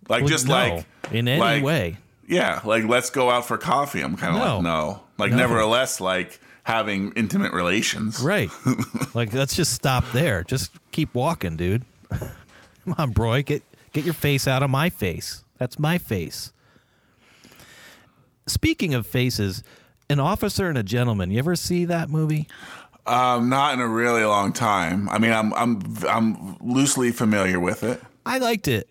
Like Well, just no, like in any like- way. Yeah, like let's go out for coffee. I'm kind of No. like no. Like No. nevertheless, like having intimate relations. Right. <laughs> like let's just stop there. Just keep walking, dude. <laughs> Come on, Broy, get get your face out of my face. That's my face. Speaking of faces, an officer and a gentleman. You ever see that movie? Um, not in a really long time. I mean, I'm I'm I'm loosely familiar with it. I liked it.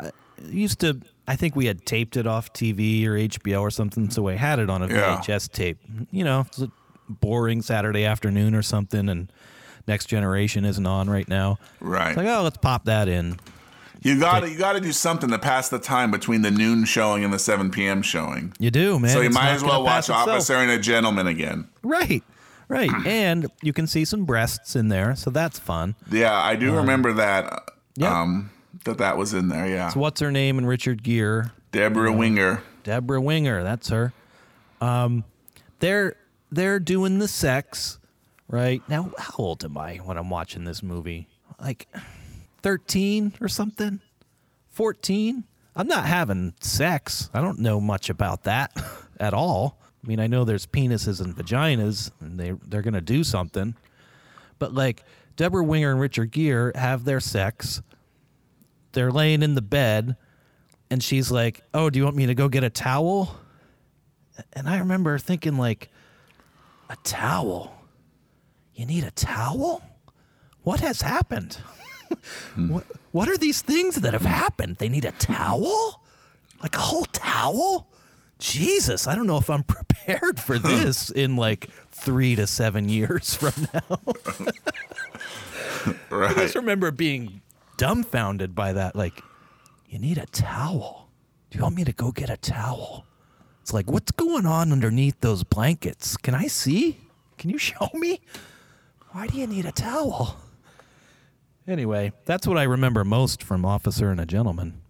I used to. I think we had taped it off TV or HBO or something, so I had it on a Yeah. VHS tape. You know, it's a boring Saturday afternoon or something, and Next Generation isn't on right now. Right. It's like, oh, let's pop that in. You gotta you gotta do something to pass the time between the noon showing and the seven p.m. showing. You do, man. So you It's might as well watch. Officer and a Gentleman again. Right, right. <clears throat> and you can see some breasts in there, so that's fun. Yeah, I do remember that. yeah. Um, that that was in there. Yeah, So what's her name in Richard Gere? Debra Winger. Debra Winger, that's her. Um, they're they're doing the sex, right? Now, how old am I when I'm watching this movie? Like 13 or something? 14? I'm not having sex. I don't know much about that <laughs> at all. I mean, I know there's penises and vaginas, and they they're gonna do something. But like Debra Winger and Richard Gere have their sex. They're laying in the bed, and she's like, "Oh, do you want me to go get a towel?" And I remember thinking, like, a towel. You need a towel? What has happened? Hmm. what What are these things that have happened? They need a towel, like a whole towel. Jesus, I don't know if I'm <laughs> prepared for this in like three to seven years <laughs> from now. <laughs> I just remember being dumbfounded by that. Like, you need a towel. Do you want me to go get a towel? It's like, what's going on underneath those blankets? Can I see? Can you show me? Why do you need a towel? Anyway, that's what I remember most from Officer and a Gentleman.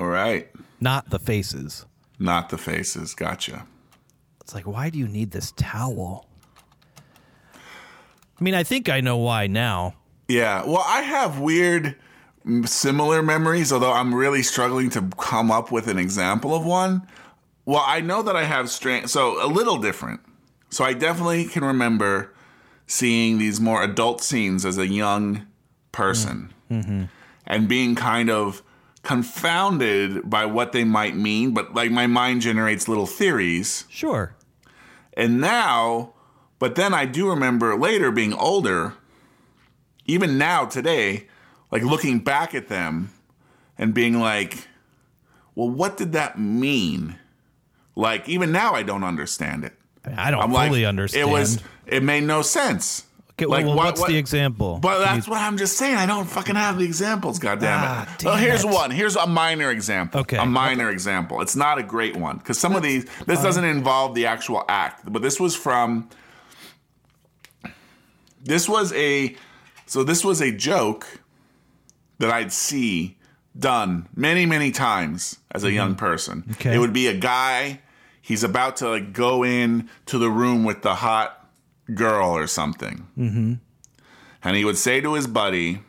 All right. Not the faces. Not the faces. Gotcha. It's like, why do you need this towel? I mean, I think I know why now. Yeah. Well, I have weird similar memories, although I'm really struggling to come up with an example of one. Well, I know that I have strange, so a little different. So I definitely can remember seeing these more adult scenes as a young person and being kind of confounded by what they might mean, but like my mind generates little theories. Sure. And now, but then I do remember later being older, even now today, like looking back at them and being like, well, what did that mean? Like, even now, I don't understand it. I don't I'm fully like, understand. It was, it made no sense. Okay, like, well, what- what's what- the example? But that's what I'm just saying. I don't fucking have the examples. God damn Ah, it. well, here's it. one. Here's a minor example. Okay. A minor example. It's not a great one because some of these. This doesn't involve the actual act, but this was from. This was a. So this was a joke that I'd see done many many times as a young person. Mm-hmm. Okay. It would be a guy. He's about to like go in to the room with the hot girl or something. And he would say to his buddy,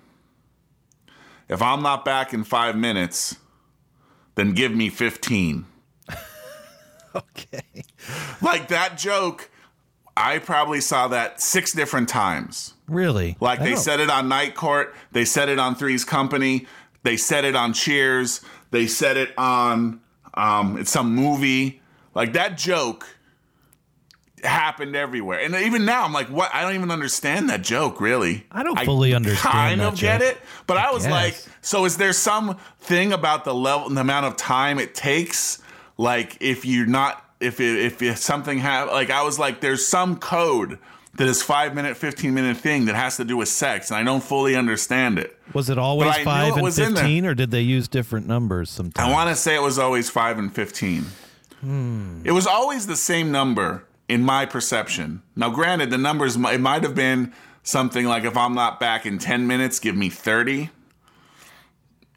If I'm not back in five minutes, then give me 15. <laughs> okay. Like that joke, I probably saw that six different times. Really? Like I they don't- said it on Night Court, they said it on Three's Company, they said it on Cheers, they said it on um, it's some movie. Like that joke happened everywhere. And even now I'm like, what? I don't even understand that joke, really. I don't fully understand Kind of get joke. it, but I was guess. like, so is there some thing about the level, the amount of time it takes? Like if you're not, if it, if, if something have, like I was like, there's some code that is five minute, fifteen minute thing that has to do with sex, and I don't fully understand it. Was it always I five it and was in there. fifteen, or did they use different numbers sometimes? I want to say it was always five and fifteen. Hmm. It was always the same number in my perception. Now, granted, the numbers it might have been something like if I'm not back in ten minutes, give me thirty.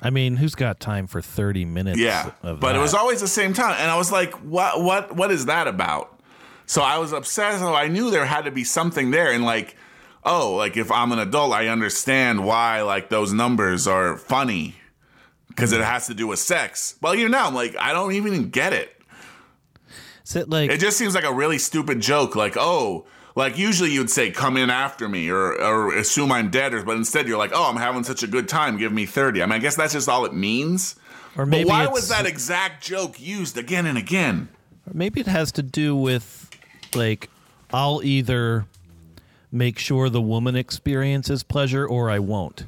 I mean, who's got time for thirty minutes? Yeah, of but it was always the same time, and I was like, "What? What? What is that about?" So I was obsessed. So I knew there had to be something there, and like, oh, like if I'm an adult, I understand why like those numbers are funny because it has to do with sex. Well, you know, I'm like, I don't even get it. It like It just seems like a really stupid joke. Like, oh, like usually you'd say, "Come in after me," or or assume I'm dead, or but instead you're like, "Oh, I'm having such a good time. Give me 30. I mean, I guess that's just all it means. or But maybe why was that exact joke used again and again? Maybe it has to do with like I'll either make sure the woman experiences pleasure or I won't.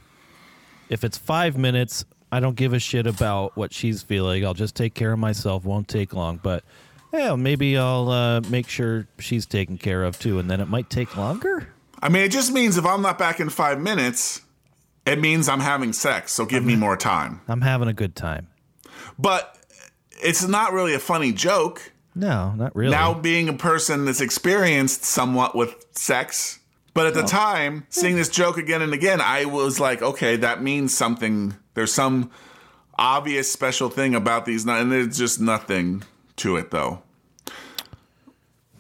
If it's five minutes, I don't give a shit about what she's feeling. I'll just take care of myself. Won't take long, but yeah, maybe I'll uh, make sure she's taken care of too, and then it might take longer. I mean, it just means if I'm not back in five minutes, it means I'm having sex, so give me more time. I'm having a good time. But it's not really a funny joke. No, not really. Now being a person that's experienced somewhat with sex, but at the time, seeing this joke again and again, I was like, okay, that means something. There's some obvious special thing about these, and there's just nothing to it though.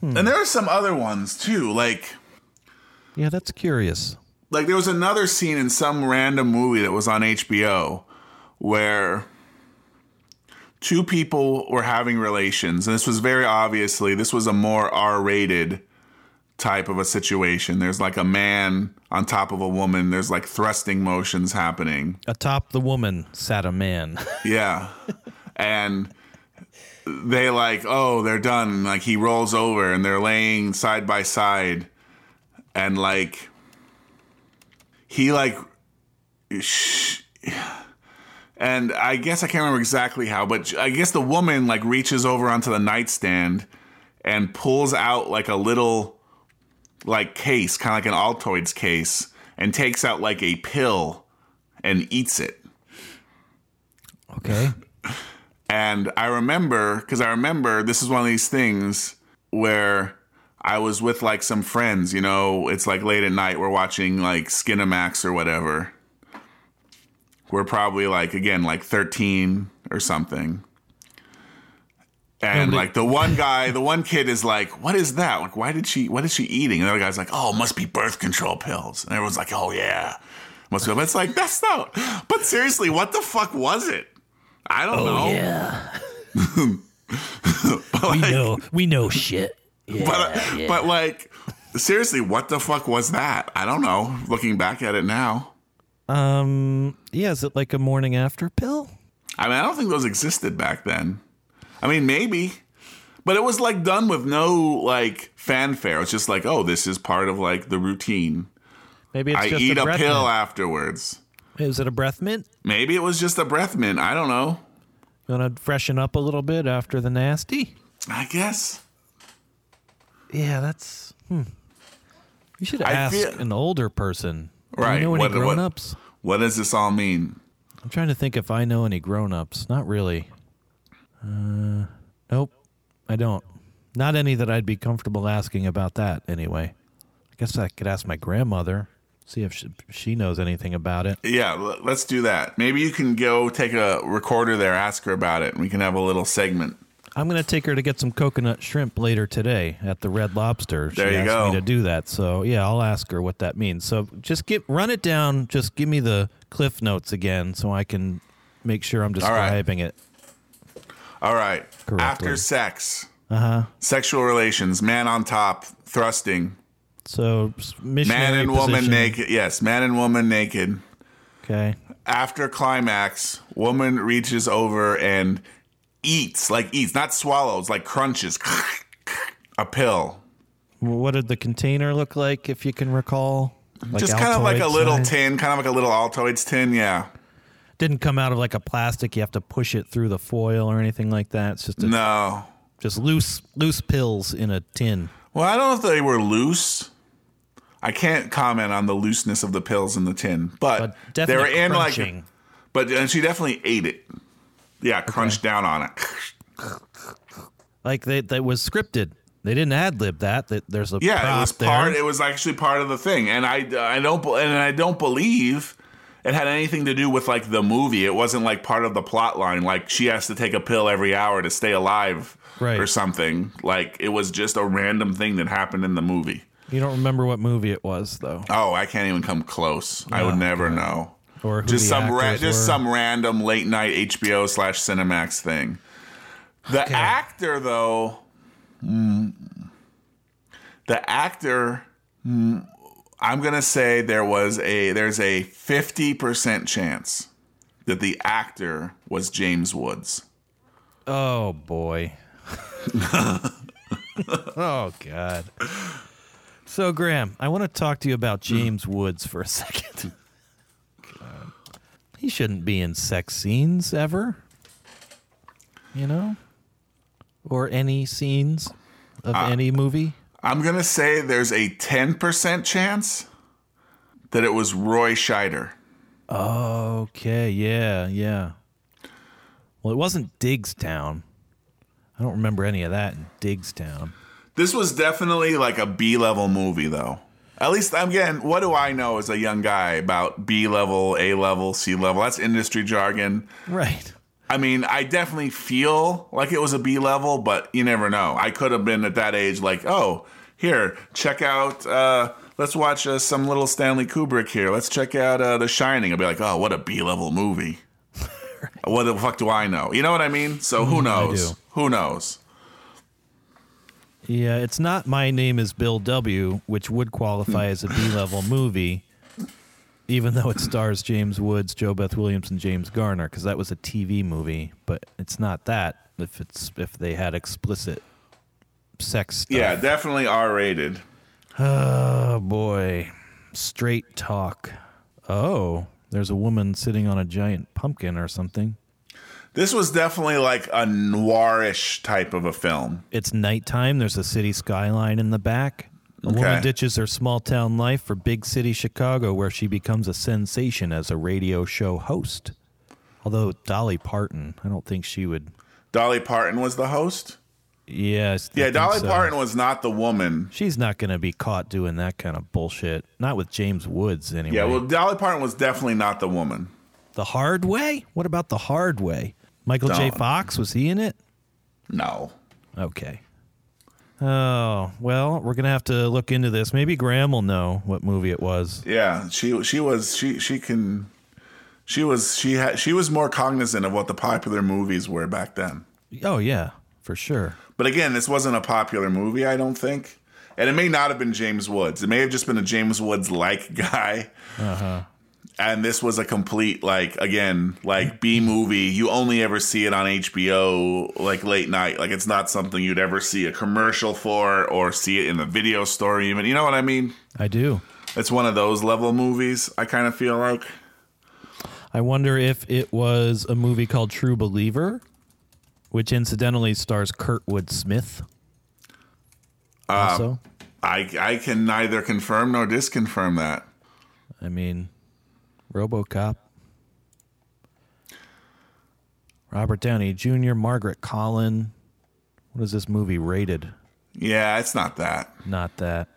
And there are some other ones too, like yeah, that's curious. like there was another scene in some random movie that was on HBO where two people were having relations and this was very obviously this was a more R-rated type of a situation. There's like a man on top of a woman, there's like thrusting motions happening. Atop the woman sat a man. <laughs> Yeah. and they like, oh, they're done. Like he rolls over and they're laying side by side. And like he like sh- and I guess I can't remember exactly how, but I guess the woman like reaches over onto the nightstand and pulls out like a little like case, kind of like an Altoids case, and takes out like a pill and eats it. Okay. <laughs> And I remember, because I remember this is one of these things where I was with like some friends, you know, it's like late at night, we're watching like Skinamax or whatever. We're probably like, again, like 13 or something. And Nobody- like the one guy, the one kid is like, "What is that? Like, why did she? What is she eating?" And the other guy's like, "Oh, must be birth control pills." And everyone's like, "Oh yeah, must be." But it's like that's not. But seriously, what the fuck was it? I don't know. yeah. <laughs> we know. We know shit. Yeah, but but like seriously, what the fuck was that? I don't know. Looking back at it now, um. Yeah. Is it like a morning after pill? I mean, I don't think those existed back then. I mean, maybe, but it was like done with no like fanfare. It's just like, oh, this is part of like the routine. Maybe it's I just eat a breath pill mint. afterwards. Is it a breath mint? Maybe it was just a breath mint. I don't know. Gonna freshen up a little bit after the nasty. I guess. Yeah, that's. Hmm. You should I ask feel- an older person. Do Right, you know any what- what- grown-ups? What does this all mean? I'm trying to think if I know any grown-ups. Not really. Uh, nope, I don't. Not any that I'd be comfortable asking about that. Anyway, I guess I could ask my grandmother. See if she, knows anything about it. Yeah, let's do that. Maybe you can go take a recorder there, ask her about it, and we can have a little segment. I'm going to take her to get some coconut shrimp later today at the Red Lobster. She There you asked go. me to do that. So, yeah, I'll ask her what that means. So, just get run it down. Just give me the cliff notes again so I can make sure I'm right. describing it. All right. Correctly. After sex, Uh-huh. sexual relations, man on top, thrusting, So, man and woman naked. Yes, man and woman naked. Okay. After climax, woman reaches over and eats, like eats, not swallows, like crunches <laughs> a pill. What did the container look like, if you can recall? Like Just kind of like a little size? tin, kind of like a little Altoids tin. Yeah. Didn't come out of like a plastic. You have to push it through the foil or anything like that. It's just a, No. just loose loose pills in a tin. Well, I don't know if they were loose. I can't comment on the looseness of the pills in the tin, but, But they were in crunching. like. But and she definitely ate it. Yeah, crunched down on it. Like they that was scripted. They didn't ad lib that. That there's a Yeah, it was there. part. It was actually part of the thing, and I I don't and I don't believe it had anything to do with like the movie. It wasn't like part of the plot line. Like she has to take a pill every hour to stay alive, Right. or something. Like it was just a random thing that happened in the movie. You don't remember what movie it was though, Oh, I can't even come close. I would never know. or who just some ra- just some random late night HBO slash Cinemax thing. The Okay. actor, though, mm, the actor, mm, I'm gonna say there was a there's a fifty percent chance that the actor was James Woods. Oh boy. <laughs> oh god. So Graham, I want to talk to you about James Woods for a second. <laughs> He shouldn't be in sex scenes ever. You know? Or any scenes of Uh, any movie. I'm gonna say there's a ten percent chance that it was Roy Scheider. Okay, yeah, yeah. Well, it wasn't Diggstown. I don't remember any of that in Diggstown. This was definitely like a B level movie, though. At least, again, what do I know as a young guy about B level, A level, C level? That's industry jargon. Right. I mean, I definitely feel like it was a B level, but you never know. I could have been at that age like, oh, here, check out, uh, let's watch uh, some little Stanley Kubrick here. Let's check out uh, The Shining. I'll be like, oh, what a B level movie. <laughs> What the fuck do I know? You know what I mean? So who knows? Who knows? Yeah, it's not My Name is Bill W., which would qualify as a B level <laughs> movie, even though it stars James Woods, JoBeth Williams, and James Garner, because that was a TV movie. But it's not that if it's if they had explicit sex stuff. Yeah, definitely R rated. Oh boy, straight talk. Oh, there's a woman sitting on a giant pumpkin or something. This was definitely like a noirish type of a film. It's nighttime. There's a city skyline in the back. A Okay. woman ditches her small town life for big city Chicago, where she becomes a sensation as a radio show host. Although Dolly Parton, I don't think she would. Dolly Parton was the host. Yes. Yeah, Dolly so. Parton was not the woman. She's not going to be caught doing that kind of bullshit. Not with James Woods, anyway. Yeah, well, Dolly Parton was definitely not the woman. the hard way. What about the hard way? Michael J. Don't. Fox was he in it? No. Okay. Oh well, we're gonna have to look into this. Maybe Graham will know what movie it was. Yeah, she she was she she can she was she had she was more cognizant of what the popular movies were back then. Oh yeah, for sure. But again, this wasn't a popular movie, I don't think. And it may not have been James Woods. It may have just been a James Woods like <laughs> guy. Uh-huh. And this was a complete like again like B movie. You only ever see it on HBO like late night. Like it's not something you'd ever see a commercial for or see it in the video store even. You know what I mean? I do. It's one of those level movies. I kind of feel like. I wonder if it was a movie called True Believer, which incidentally stars Kurtwood Smith. Uh, also, I I can neither confirm nor disconfirm that. I mean, RoboCop. Robert Downey Jr., Margaret Colin. What is this movie rated? Yeah, it's not that. Not that.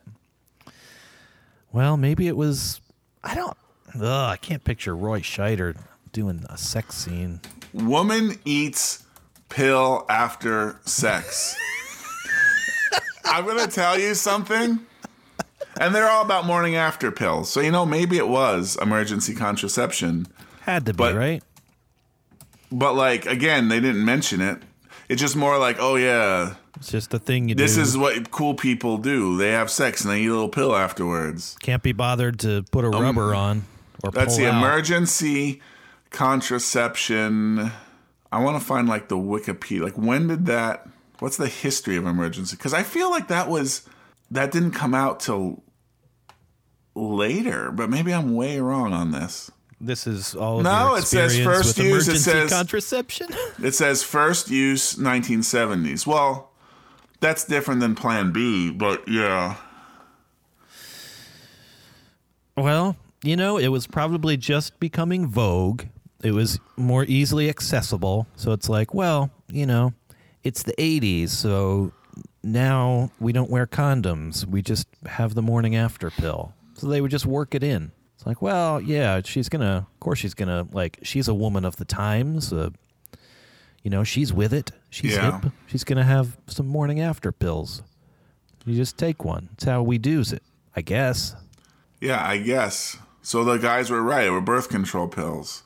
Well, maybe it was. I don't. Ugh, I can't picture Roy Scheider doing a sex scene. Woman eats pill after sex. <laughs> I'm gonna tell you something. And they're all about morning after pills. So you know, maybe it was emergency contraception. Had to be But- right. But like again, they didn't mention it. It's just more like, oh yeah, It's just the thing you this do. is what cool people do. They have sex and they eat a little pill afterwards. Can't be bothered to put a rubber on or Um, That's the out. emergency contraception. I want to find like the Wikipedia. Like when did that? What's the history of emergency? Because I feel like that was that didn't come out till later. But maybe I'm way wrong on this. This is all of No, <laughs> it says first use, it says- contraception. It says first use 1970s. Well, that's different than Plan B. But yeah, well, you know, it was probably just becoming vogue. It was more easily accessible. So it's like, well, you know, it's the 80s, so now we don't wear condoms. We just have the morning after pill. So they would just work it in. It's like, well, yeah, she's going to, of course, she's going to, like, she's a woman of the times. Uh, you know, she's with it. She's Yeah. hip. She's going to have some morning after pills. You just take one. It's how we do's it, I guess. yeah, I guess. So the guys were right. It were birth control pills.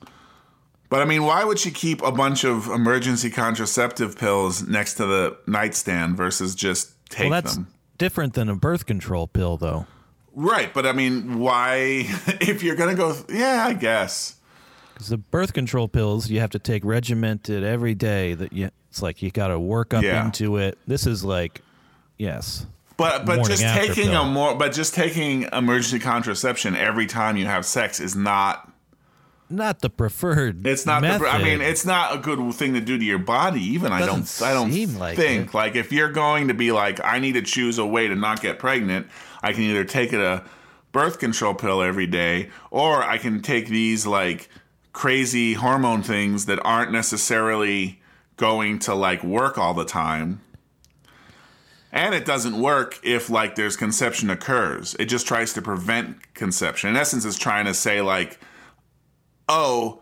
But I mean, why would she keep a bunch of emergency contraceptive pills next to the nightstand versus just take well, that's them? different than a birth control pill, though. Right, but I mean, why? <laughs> If you're gonna go, yeah, I guess. Because the birth control pills you have to take regimented every day. That you, it's like you got to work up Yeah. into it. This is like, yes, But but just taking pill. a more, but just taking emergency contraception every time you have sex is not. Not the preferred. It's not. Method. The, I mean, it's not a good thing to do to your body. Even I don't. I don't seem like think it. like if you're going to be like, I need to choose a way to not get pregnant. I can either take a birth control pill every day, or I can take these like crazy hormone things that aren't necessarily going to like work all the time. And it doesn't work if like there's conception occurs. It just tries to prevent conception. In essence, it's trying to say like, oh,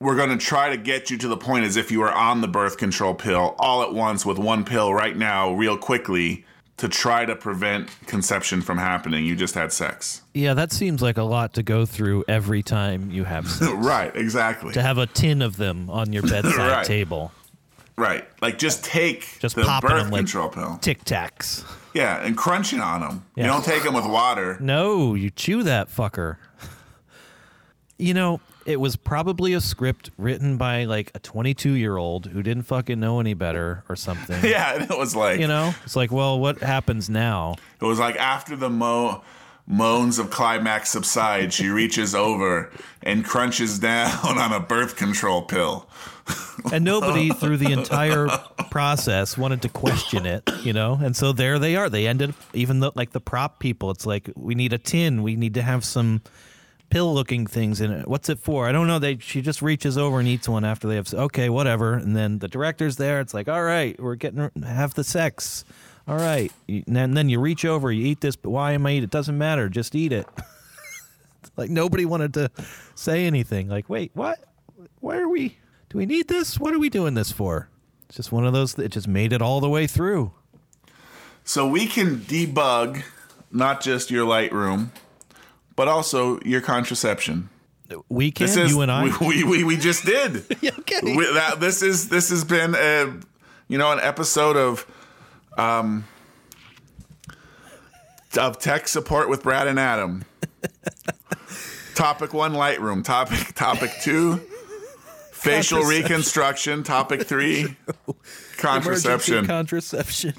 we're going to try to get you to the point as if you were on the birth control pill all at once with one pill right now, real quickly, to try to prevent conception from happening. You just had sex. Yeah, that seems like a lot to go through every time you have <laughs> sex. right, exactly. to have a tin of them on your <laughs> bedside Right. table. Right. Like just take Just the birth them like control pill. Tic Tacs. Yeah, and crunching on them. Yeah. You don't take them with water. No, you chew that fucker. <laughs> you know, it was probably a script written by like a 22 year old who didn't fucking know any better or something. <laughs> Yeah, and it was like You know, it's like, well, what happens now? it was like after the mo- moans of climax subside, she reaches over and crunches down <laughs> on a birth control pill. <laughs> And nobody through the entire process wanted to question it, you know? And so there they are. They ended, up even though, like the prop people, it's like, we need a tin. We need to have some pill looking things in it. What's it for? I don't know. They She just reaches over and eats one after they have, okay, whatever. And then the director's there. It's like, all right, we're getting, have the sex. All right. And then you reach over, you eat this, but why am I eat? It doesn't matter. Just eat it. <laughs> like nobody wanted to say anything. Like, wait, what? Why are we? Do we need this? What are we doing this for? It's just one of those. It just made it all the way through. So we can debug not just your Lightroom, but also your contraception. We can. Is you and I. We, <laughs> we, we, we just did. <laughs> okay. We- that, this is this has been a you know an episode of um of tech support with Brad and Adam. <laughs> topic one Lightroom. Topic topic two facial reconstruction. Topic three contraception. Emergency contraception.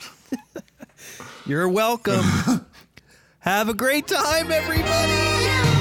You're welcome. Have a great time, everybody.